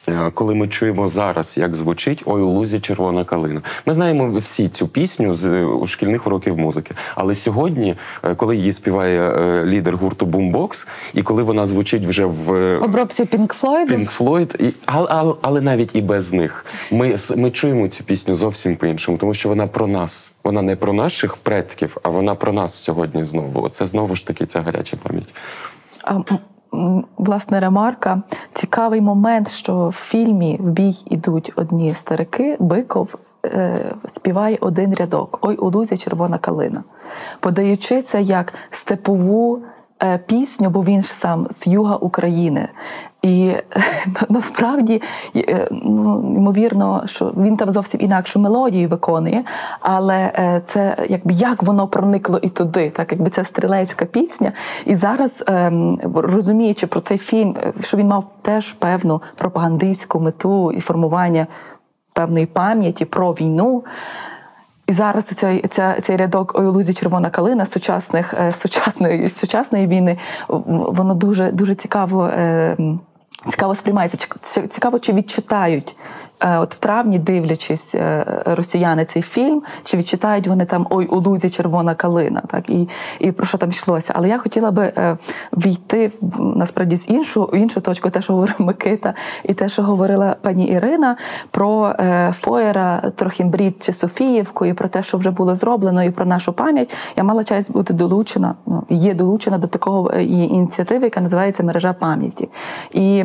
Е, Коли ми чуємо зараз, як звучить Ой у лузі червона калина. Ми знаємо всі цю пісню з е, у шкільних уроків музики. Але сьогодні, е, коли її співає лідер гурту Boombox, і коли вона звучить вже в Обробці Пінк Флойду. Pink Floyd, і, але, але, але навіть і без них. Ми, ми чуємо цю пісню зовсім по-іншому, тому що вона про нас. Вона не про наших предків, а вона про нас сьогодні знову. Оце знову ж таки ця гаряча пам'ять. Власне, ремарка. Цікавий момент, що в фільмі в бій ідуть одні старики, Биков е, співає один рядок Ой, у лузі червона калина, подаючи це як степову е, пісню, бо він ж сам з юга України. І насправді, е, ну, ймовірно, що він там зовсім інакшу мелодію виконує, але е, це якби як воно проникло і туди, так якби це стрілецька пісня. І зараз, ем, розуміючи про цей фільм, е, що він мав теж певну пропагандистську мету і формування певної пам'яті про війну. І зараз цей, ця, цей рядок «Ой, у лузі червона калина сучасних, сучасної, сучасної війни, воно дуже, дуже цікаво, е, м, цікаво сприймається. Цікаво, чи відчитають. Е, От в травні, дивлячись е, росіяни цей фільм, чи відчитають вони там ой у лузі червона калина, так і, і про що там йшлося. Але я хотіла би е, війти насправді з іншу, іншу точку, те, що говорив Микита, і те, що говорила пані Ірина, про Фоєра, Трохімбрід чи Софіївку, і про те, що вже було зроблено, і про нашу пам'ять. Я мала честь бути долучена, ну є долучена до такого ініціативи, яка називається мережа пам'яті. І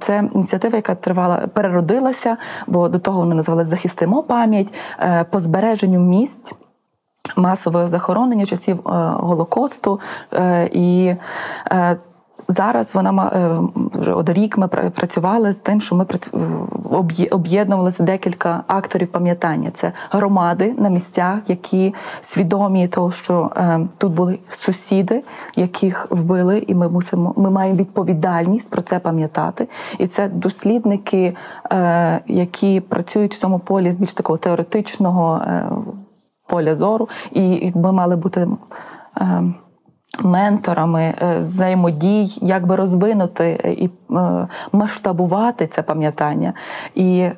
це ініціатива, яка тривала, переродилася, бо до того вони назвали Захистимо пам'ять е, по збереженню місць. Масове захоронення часів е, Голокосту. Е, і е, Зараз вона е, вже от рік ми працювали з тим, що ми об'єднувалися декілька акторів пам'ятання. Це громади на місцях, які свідомі того, що е, тут були сусіди, яких вбили, і ми мусимо. Ми маємо відповідальність про це пам'ятати. І це дослідники, е, які працюють в цьому полі з більш такого теоретичного поля зору, і ми мали бути. Менторами е, взаємодій, як би розвинути е, і е, масштабувати це пам'ятання. І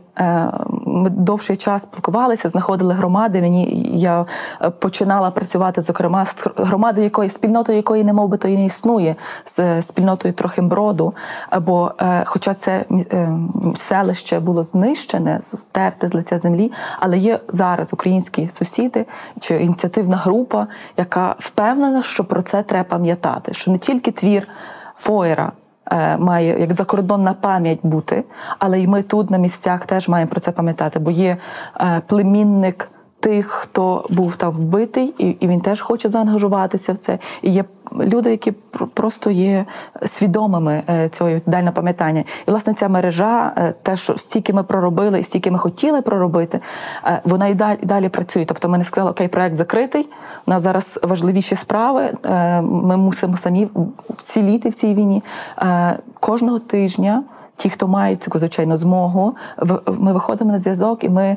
ми довший час спілкувалися, знаходили громади. Мені я е, починала працювати, зокрема, з громадою, якої спільнотою якої не би то і не існує, з спільнотою Трохимброду. Бо, е, хоча це е, селище було знищене, стерте з лиця землі, але є зараз українські сусіди чи ініціативна група, яка впевнена, що про це треба пам'ятати, що не тільки твір Фойера. Е, Має як закордонна пам'ять бути, але й ми тут на місцях теж маємо про це пам'ятати, бо є е, племінник тих, хто був там вбитий, і, і він теж хоче заангажуватися в це. І є люди, які просто є свідомими е, цього віддального пам'ятання. І власне ця мережа, е, те, що стільки ми проробили, і стільки ми хотіли проробити, е, вона і далі, і далі працює. Тобто ми не сказали, окей, проект закритий. У нас зараз важливіші справи. Ми мусимо самі вціліти в цій війні кожного тижня. Ті, хто мають таку звичайно змогу, ми виходимо на зв'язок і ми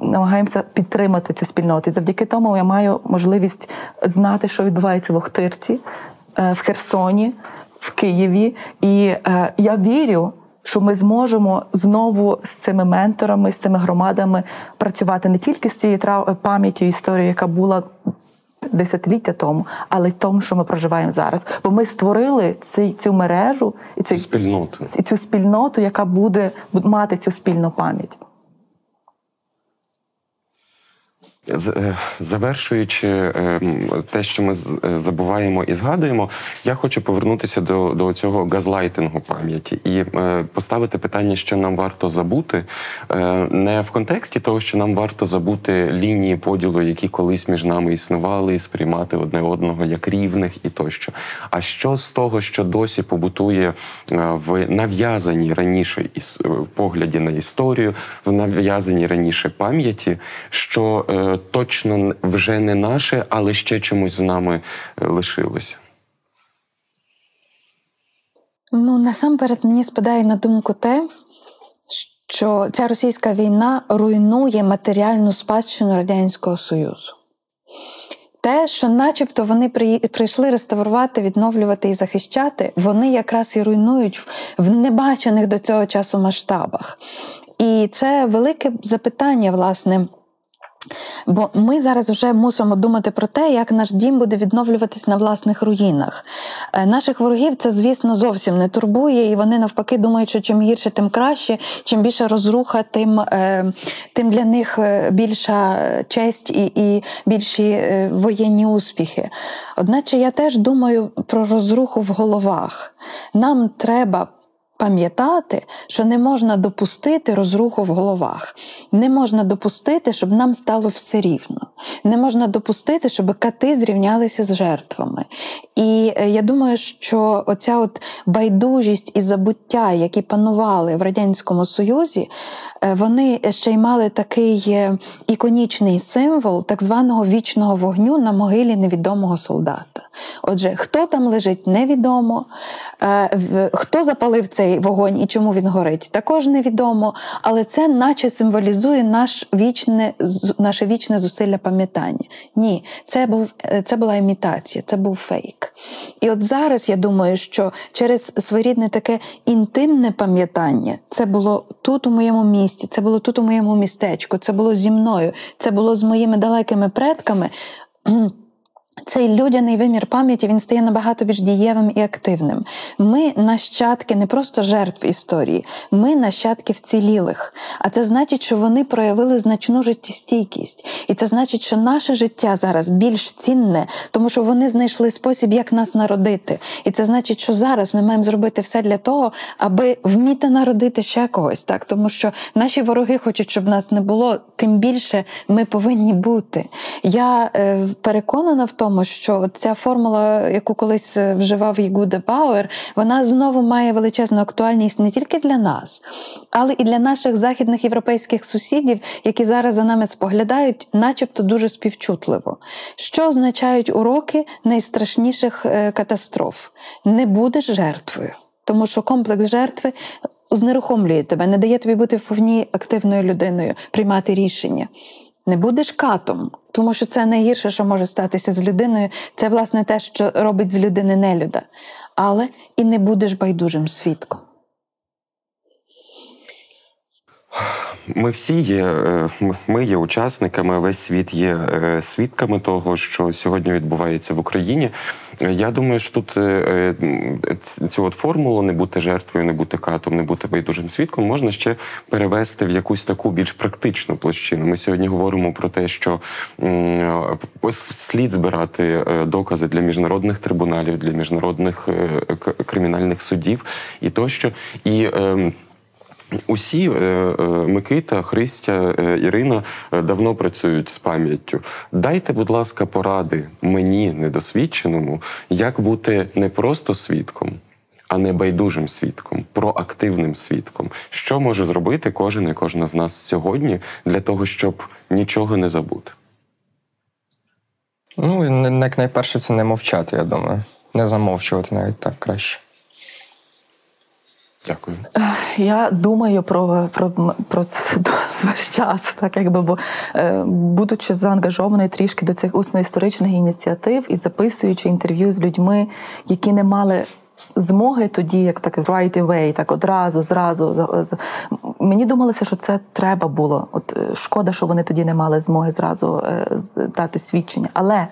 намагаємося підтримати цю спільноту. І завдяки тому я маю можливість знати, що відбувається в Охтирці, е, в Херсоні, в Києві. І е, я вірю, що ми зможемо знову з цими менторами, з цими громадами працювати не тільки з цією пам'яттю історії, яка була десятиліття тому, але й тому, що ми проживаємо зараз. Бо ми створили цю, цю мережу і цей Спільноти. і цю спільноту, яка буде мати цю спільну пам'ять. З- е, Завершуючи е, те, що ми е, забуваємо і згадуємо, я хочу повернутися до, до цього газлайтингу пам'яті і е, поставити питання, що нам варто забути, е, не в контексті того, що нам варто забути лінії поділу, які колись між нами існували, і сприймати одне одного як рівних і тощо. А що з того, що досі побутує е, в нав'язаній раніше е, погляді на історію, в нав'язаній раніше пам'яті, що е, точно вже не наше, але ще чомусь з нами е, лишилося. Ну, насамперед мені спадає на думку те, що ця російська війна руйнує матеріальну спадщину Радянського Союзу. Те, що начебто вони прийшли реставрувати, відновлювати і захищати, вони якраз і руйнують в- в небачених до цього часу масштабах. І це велике запитання, власне. Бо ми зараз вже мусимо думати про те, як наш дім буде відновлюватись на власних руїнах. Е, Наших ворогів це, звісно, зовсім не турбує, і вони навпаки думають, що чим гірше, тим краще, чим більше розруха, тим, е, тим для них е, більша честь і, і більші воєнні успіхи. Одначе я теж думаю про розруху в головах. Нам треба пам'ятати, що не можна допустити розруху в головах. Не можна допустити, щоб нам стало все рівно. Не можна допустити, щоб кати зрівнялися з жертвами. І е, я думаю, що оця от байдужість і забуття, які панували в Радянському Союзі, е, вони ще й мали такий е, іконічний символ так званого вічного вогню на могилі невідомого солдата. Отже, хто там лежить, невідомо. Хто запалив цей вогонь і чому він горить, також невідомо. Але це наче символізує наш вічне, наше вічне зусилля пам'ятання. Ні, це, був, е, це була імітація, це був фейк. І от зараз я думаю, що через своєрідне таке інтимне пам'ятання, це було тут у моєму місті, це було тут у моєму містечку, це було зі мною, це було з моїми далекими предками. Цей людяний вимір пам'яті він стає набагато більш дієвим і активним. Ми нащадки не просто жертв історії, ми нащадки вцілілих. А це значить, що вони проявили значну життєстійкість. І це значить, що наше життя зараз більш цінне, тому що вони знайшли спосіб, як нас народити. І це значить, що зараз ми маємо зробити все для того, аби вміти народити ще когось, так тому що наші вороги хочуть, щоб нас не було, тим більше ми повинні бути. Я е, переконана в тому тому, що ця формула, яку колись е, вживав Єгуда Бауер, вона знову має величезну актуальність не тільки для нас, але і для наших західних європейських сусідів, які зараз за нами споглядають, начебто дуже співчутливо. Що означають уроки найстрашніших е, катастроф? Не будеш жертвою, тому що комплекс жертви знерухомлює тебе, не дає тобі бути вповні активною людиною, приймати рішення. Не будеш катом, тому що це найгірше, що може статися з людиною. Це, власне, те, що робить з людини нелюда. Але і не будеш байдужим свідком. Ми всі є, е, ми є учасниками, весь світ є е, свідками того, що сьогодні відбувається в Україні. Я думаю, що тут е, цю от формулу не бути жертвою, не бути катом, не бути байдужим свідком можна ще перевести в якусь таку більш практичну площину. Ми сьогодні говоримо про те, що слід збирати докази для міжнародних трибуналів, для міжнародних кримінальних судів і тощо. І ем, Усі е, е, Микита, Христя, е, Ірина давно працюють з пам'яттю. Дайте, будь ласка, поради мені, недосвідченому, як бути не просто свідком, а не байдужим свідком, проактивним свідком. Що може зробити кожен і кожна з нас сьогодні для того, щоб нічого не забути? Ну, як найперше, це не мовчати, я думаю. Не замовчувати навіть так краще. Дякую. Я думаю про про, про це весь час, так якби бо е, будучи заангажованою трішки до цих усно-історичних ініціатив і записуючи інтерв'ю з людьми, які не мали змоги тоді, як так right away, так одразу, зразу мені думалося, що це треба було. От е, шкода, що вони тоді не мали змоги зразу е, дати свідчення. Але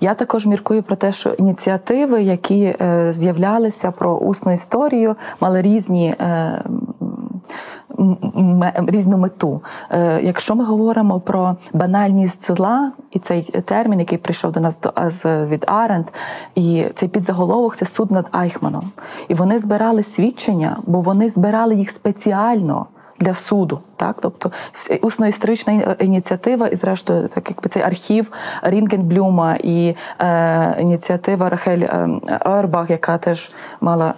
я також міркую про те, що ініціативи, які е, з'являлися про усну історію, мали різні різну мету. Е, якщо ми говоримо про банальність зла, і цей термін, який прийшов до нас від Аренд, і цей підзаголовок це суд над Айхманом. І вони збирали свідчення, бо вони збирали їх спеціально для суду. Так, тобто усно історична ініціатива, і зрештою, так якби цей архів Рінгенблюма і е, ініціатива Рахель Ербах, яка теж мала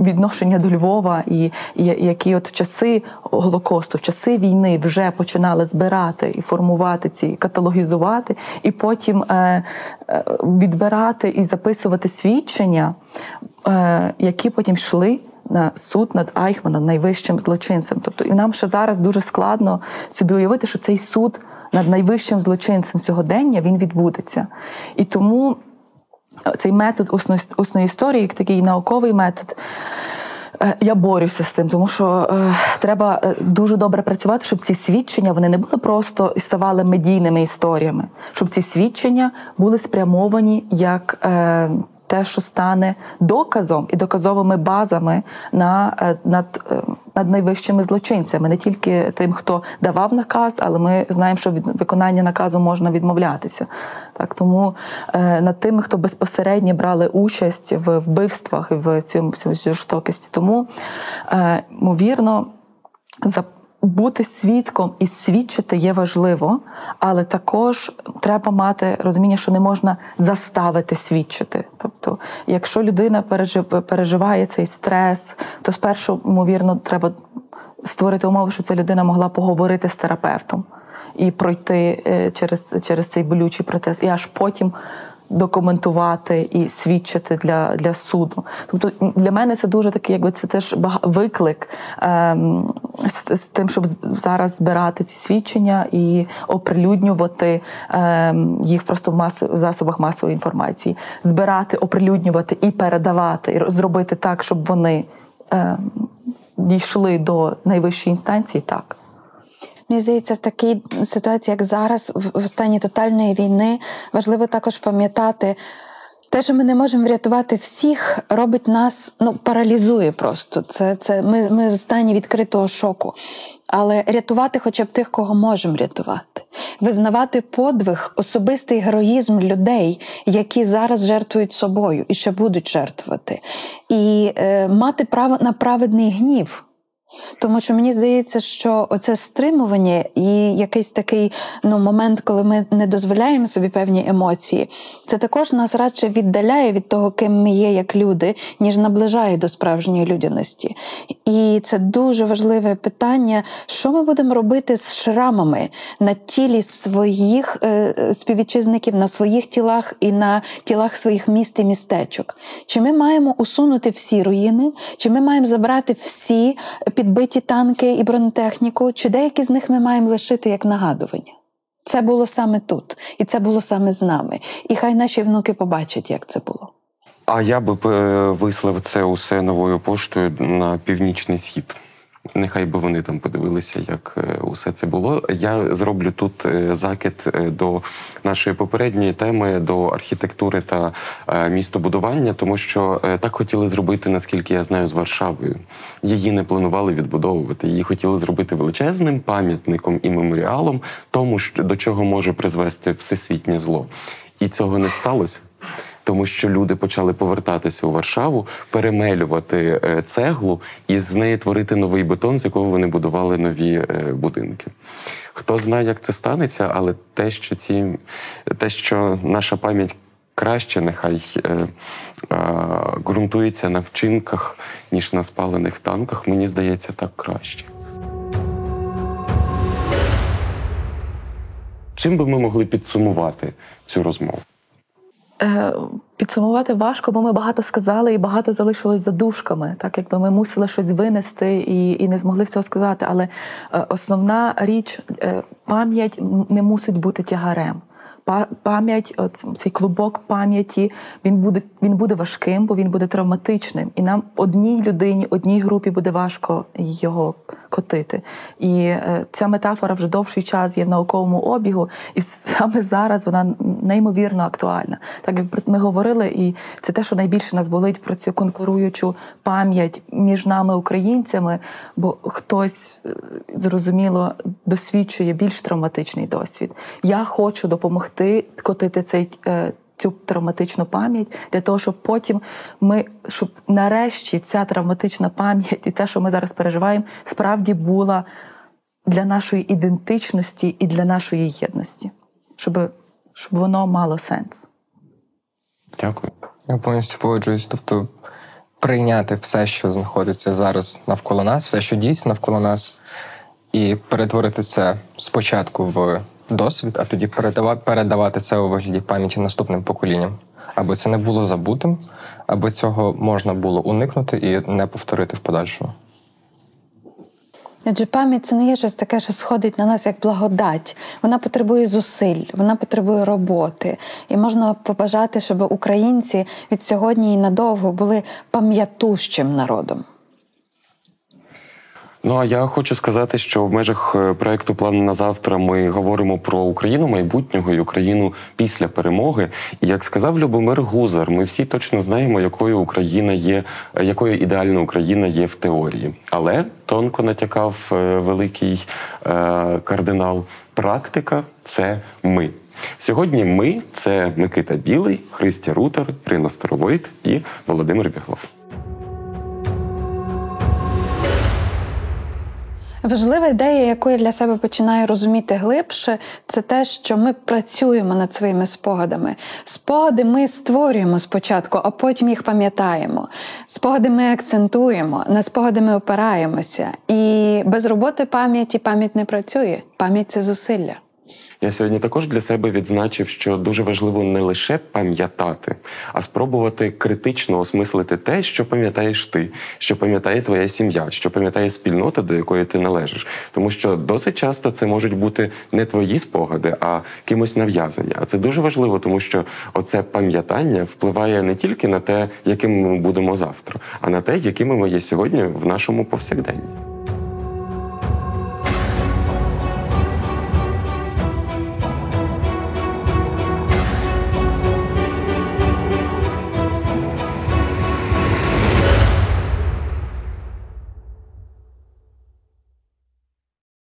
відношення до Львова, і, і які от часи голокосту, часи війни вже починали збирати і формувати ці, каталогізувати, і потім е, е, відбирати і записувати свідчення, е, які потім йшли суд над Айхманом, найвищим злочинцем. Тобто, і нам ще зараз дуже складно собі уявити, що цей суд над найвищим злочинцем сьогодення він відбудеться. І тому цей метод усної історії, як такий науковий метод. Е, я борюся з тим, тому що е, треба е, дуже добре працювати, щоб ці свідчення вони не були просто і ставали медійними історіями, щоб ці свідчення були спрямовані як е, те, що стане доказом і доказовими базами на е, над, е, над найвищими злочинцями, не тільки тим, хто давав наказ, але ми знаємо, що від виконання наказу можна відмовлятися. Так тому е, над тими, хто безпосередньо брали участь в вбивствах і в цьому жорстокості. Тому ймовірно, за бути свідком і свідчити є важливо, але також треба мати розуміння, що не можна заставити свідчити. Тобто, якщо людина переживає цей стрес, то спершу, ймовірно, треба створити умови, щоб ця людина могла поговорити з терапевтом і пройти е, через, через цей болючий процес, і аж потім документувати і свідчити для для суду. Тобто для мене це дуже такий, якби це теж виклик ем, з, з тим, щоб зараз збирати ці свідчення і оприлюднювати ем, їх просто в масу в засобах масової інформації, збирати, оприлюднювати і передавати, і зробити так, щоб вони ем, дійшли до найвищої інстанції, так. Мені здається, в такій ситуації, як зараз, в стані тотальної війни, важливо також пам'ятати. Те, що ми не можемо врятувати всіх, робить нас ну паралізує просто. Це це ми ми в стані відкритого шоку. Але рятувати, хоча б тих, кого можемо рятувати, визнавати подвиг, особистий героїзм людей, які зараз жертвують собою і ще будуть жертвувати, і е, мати право на праведний гнів. Тому що мені здається, що оце стримування і якийсь такий ну, момент, коли ми не дозволяємо собі певні емоції, це також нас радше віддаляє від того, ким ми є як люди, ніж наближає до справжньої людяності. І це дуже важливе питання, що ми будемо робити з шрамами на тілі своїх е, співвітчизників, на своїх тілах і на тілах своїх міст і містечок. Чи ми маємо усунути всі руїни, чи ми маємо забрати всі підбиті танки і бронетехніку, чи деякі з них ми маємо лишити як нагадування? Це було саме тут, і це було саме з нами. І хай наші внуки побачать, як це було. А я би е, вислав це усе новою поштою на північний схід. Нехай би вони там подивилися, як е, усе це було. Я зроблю тут е, закид е, до нашої попередньої теми до архітектури та містобудування, тому що так хотіли зробити, наскільки я знаю, з Варшавою. Її не планували відбудовувати. Її хотіли зробити величезним пам'ятником і меморіалом тому, що до чого може призвести всесвітнє зло. І цього не сталося. Тому що люди почали повертатися у Варшаву, перемелювати е, цеглу і з неї творити новий бетон, з якого вони будували нові е, будинки. Хто знає, як це станеться, але те, що ці те, що наша пам'ять краще, нехай е, е, ґрунтується на вчинках, ніж на спалених танках, мені здається, так краще. Чим би ми могли підсумувати цю розмову? Е, Підсумувати важко, бо ми багато сказали і багато залишилось за душками, так якби ми мусили щось винести і і не змогли всього сказати. Але е, основна річ е, пам'ять не мусить бути тягарем. Пам'ять, цей клубок пам'яті, він буде він буде важким, бо він буде травматичним. І нам одній людині, одній групі буде важко його котити. І е, ця метафора вже довший час є в науковому обігу, і саме зараз вона неймовірно актуальна. Так як ми говорили, і це те, що найбільше нас болить про цю конкуруючу пам'ять між нами, українцями, бо хтось е, зрозуміло досвідчує більш травматичний досвід. Я хочу допомогти котити цей. Е, цю травматичну пам'ять для того, щоб потім ми, щоб нарешті ця травматична пам'ять і те, що ми зараз переживаємо, справді була для нашої ідентичності і для нашої єдності, щоб, щоб воно мало сенс. Дякую. Я повністю погоджуюсь. Тобто прийняти все, що знаходиться зараз навколо нас, все, що дійсно навколо нас, і перетворити це спочатку в досвід, а тоді передавати це у вигляді пам'яті наступним поколінням, аби це не було забутим, аби цього можна було уникнути і не повторити в подальшому. Адже пам'ять це не є щось таке, що сходить на нас як благодать. Вона потребує зусиль, вона потребує роботи. І можна побажати, щоб українці від сьогодні і надовго були пам'ятущим народом. Ну а я хочу сказати, що в межах е, проекту План на завтра ми говоримо про Україну майбутнього і Україну після перемоги. І як сказав Любомир Гузар, ми всі точно знаємо, якою Україна є, е, якою ідеальна Україна є в теорії. Але тонко натякав е, великий кардинал. Практика це ми. Сьогодні ми це Микита Білий, Христя Рутер, Рина Старовойт і Володимир Біглов. Важлива ідея, яку я для себе починаю розуміти глибше, це те, що ми працюємо над своїми спогадами. Спогади ми створюємо спочатку, а потім їх пам'ятаємо. Спогади ми акцентуємо, на спогади ми опираємося. І без роботи пам'яті пам'ять не працює. Пам'ять це зусилля. Я сьогодні також для себе відзначив, що дуже важливо не лише пам'ятати, а спробувати критично осмислити те, що пам'ятаєш ти, що пам'ятає твоя сім'я, що пам'ятає спільнота, до якої ти належиш. Тому що досить часто це можуть бути не твої спогади, а кимось нав'язані. А це дуже важливо, тому що оце пам'ятання впливає не тільки на те, якими ми будемо завтра, а на те, якими ми є сьогодні в нашому повсякденні.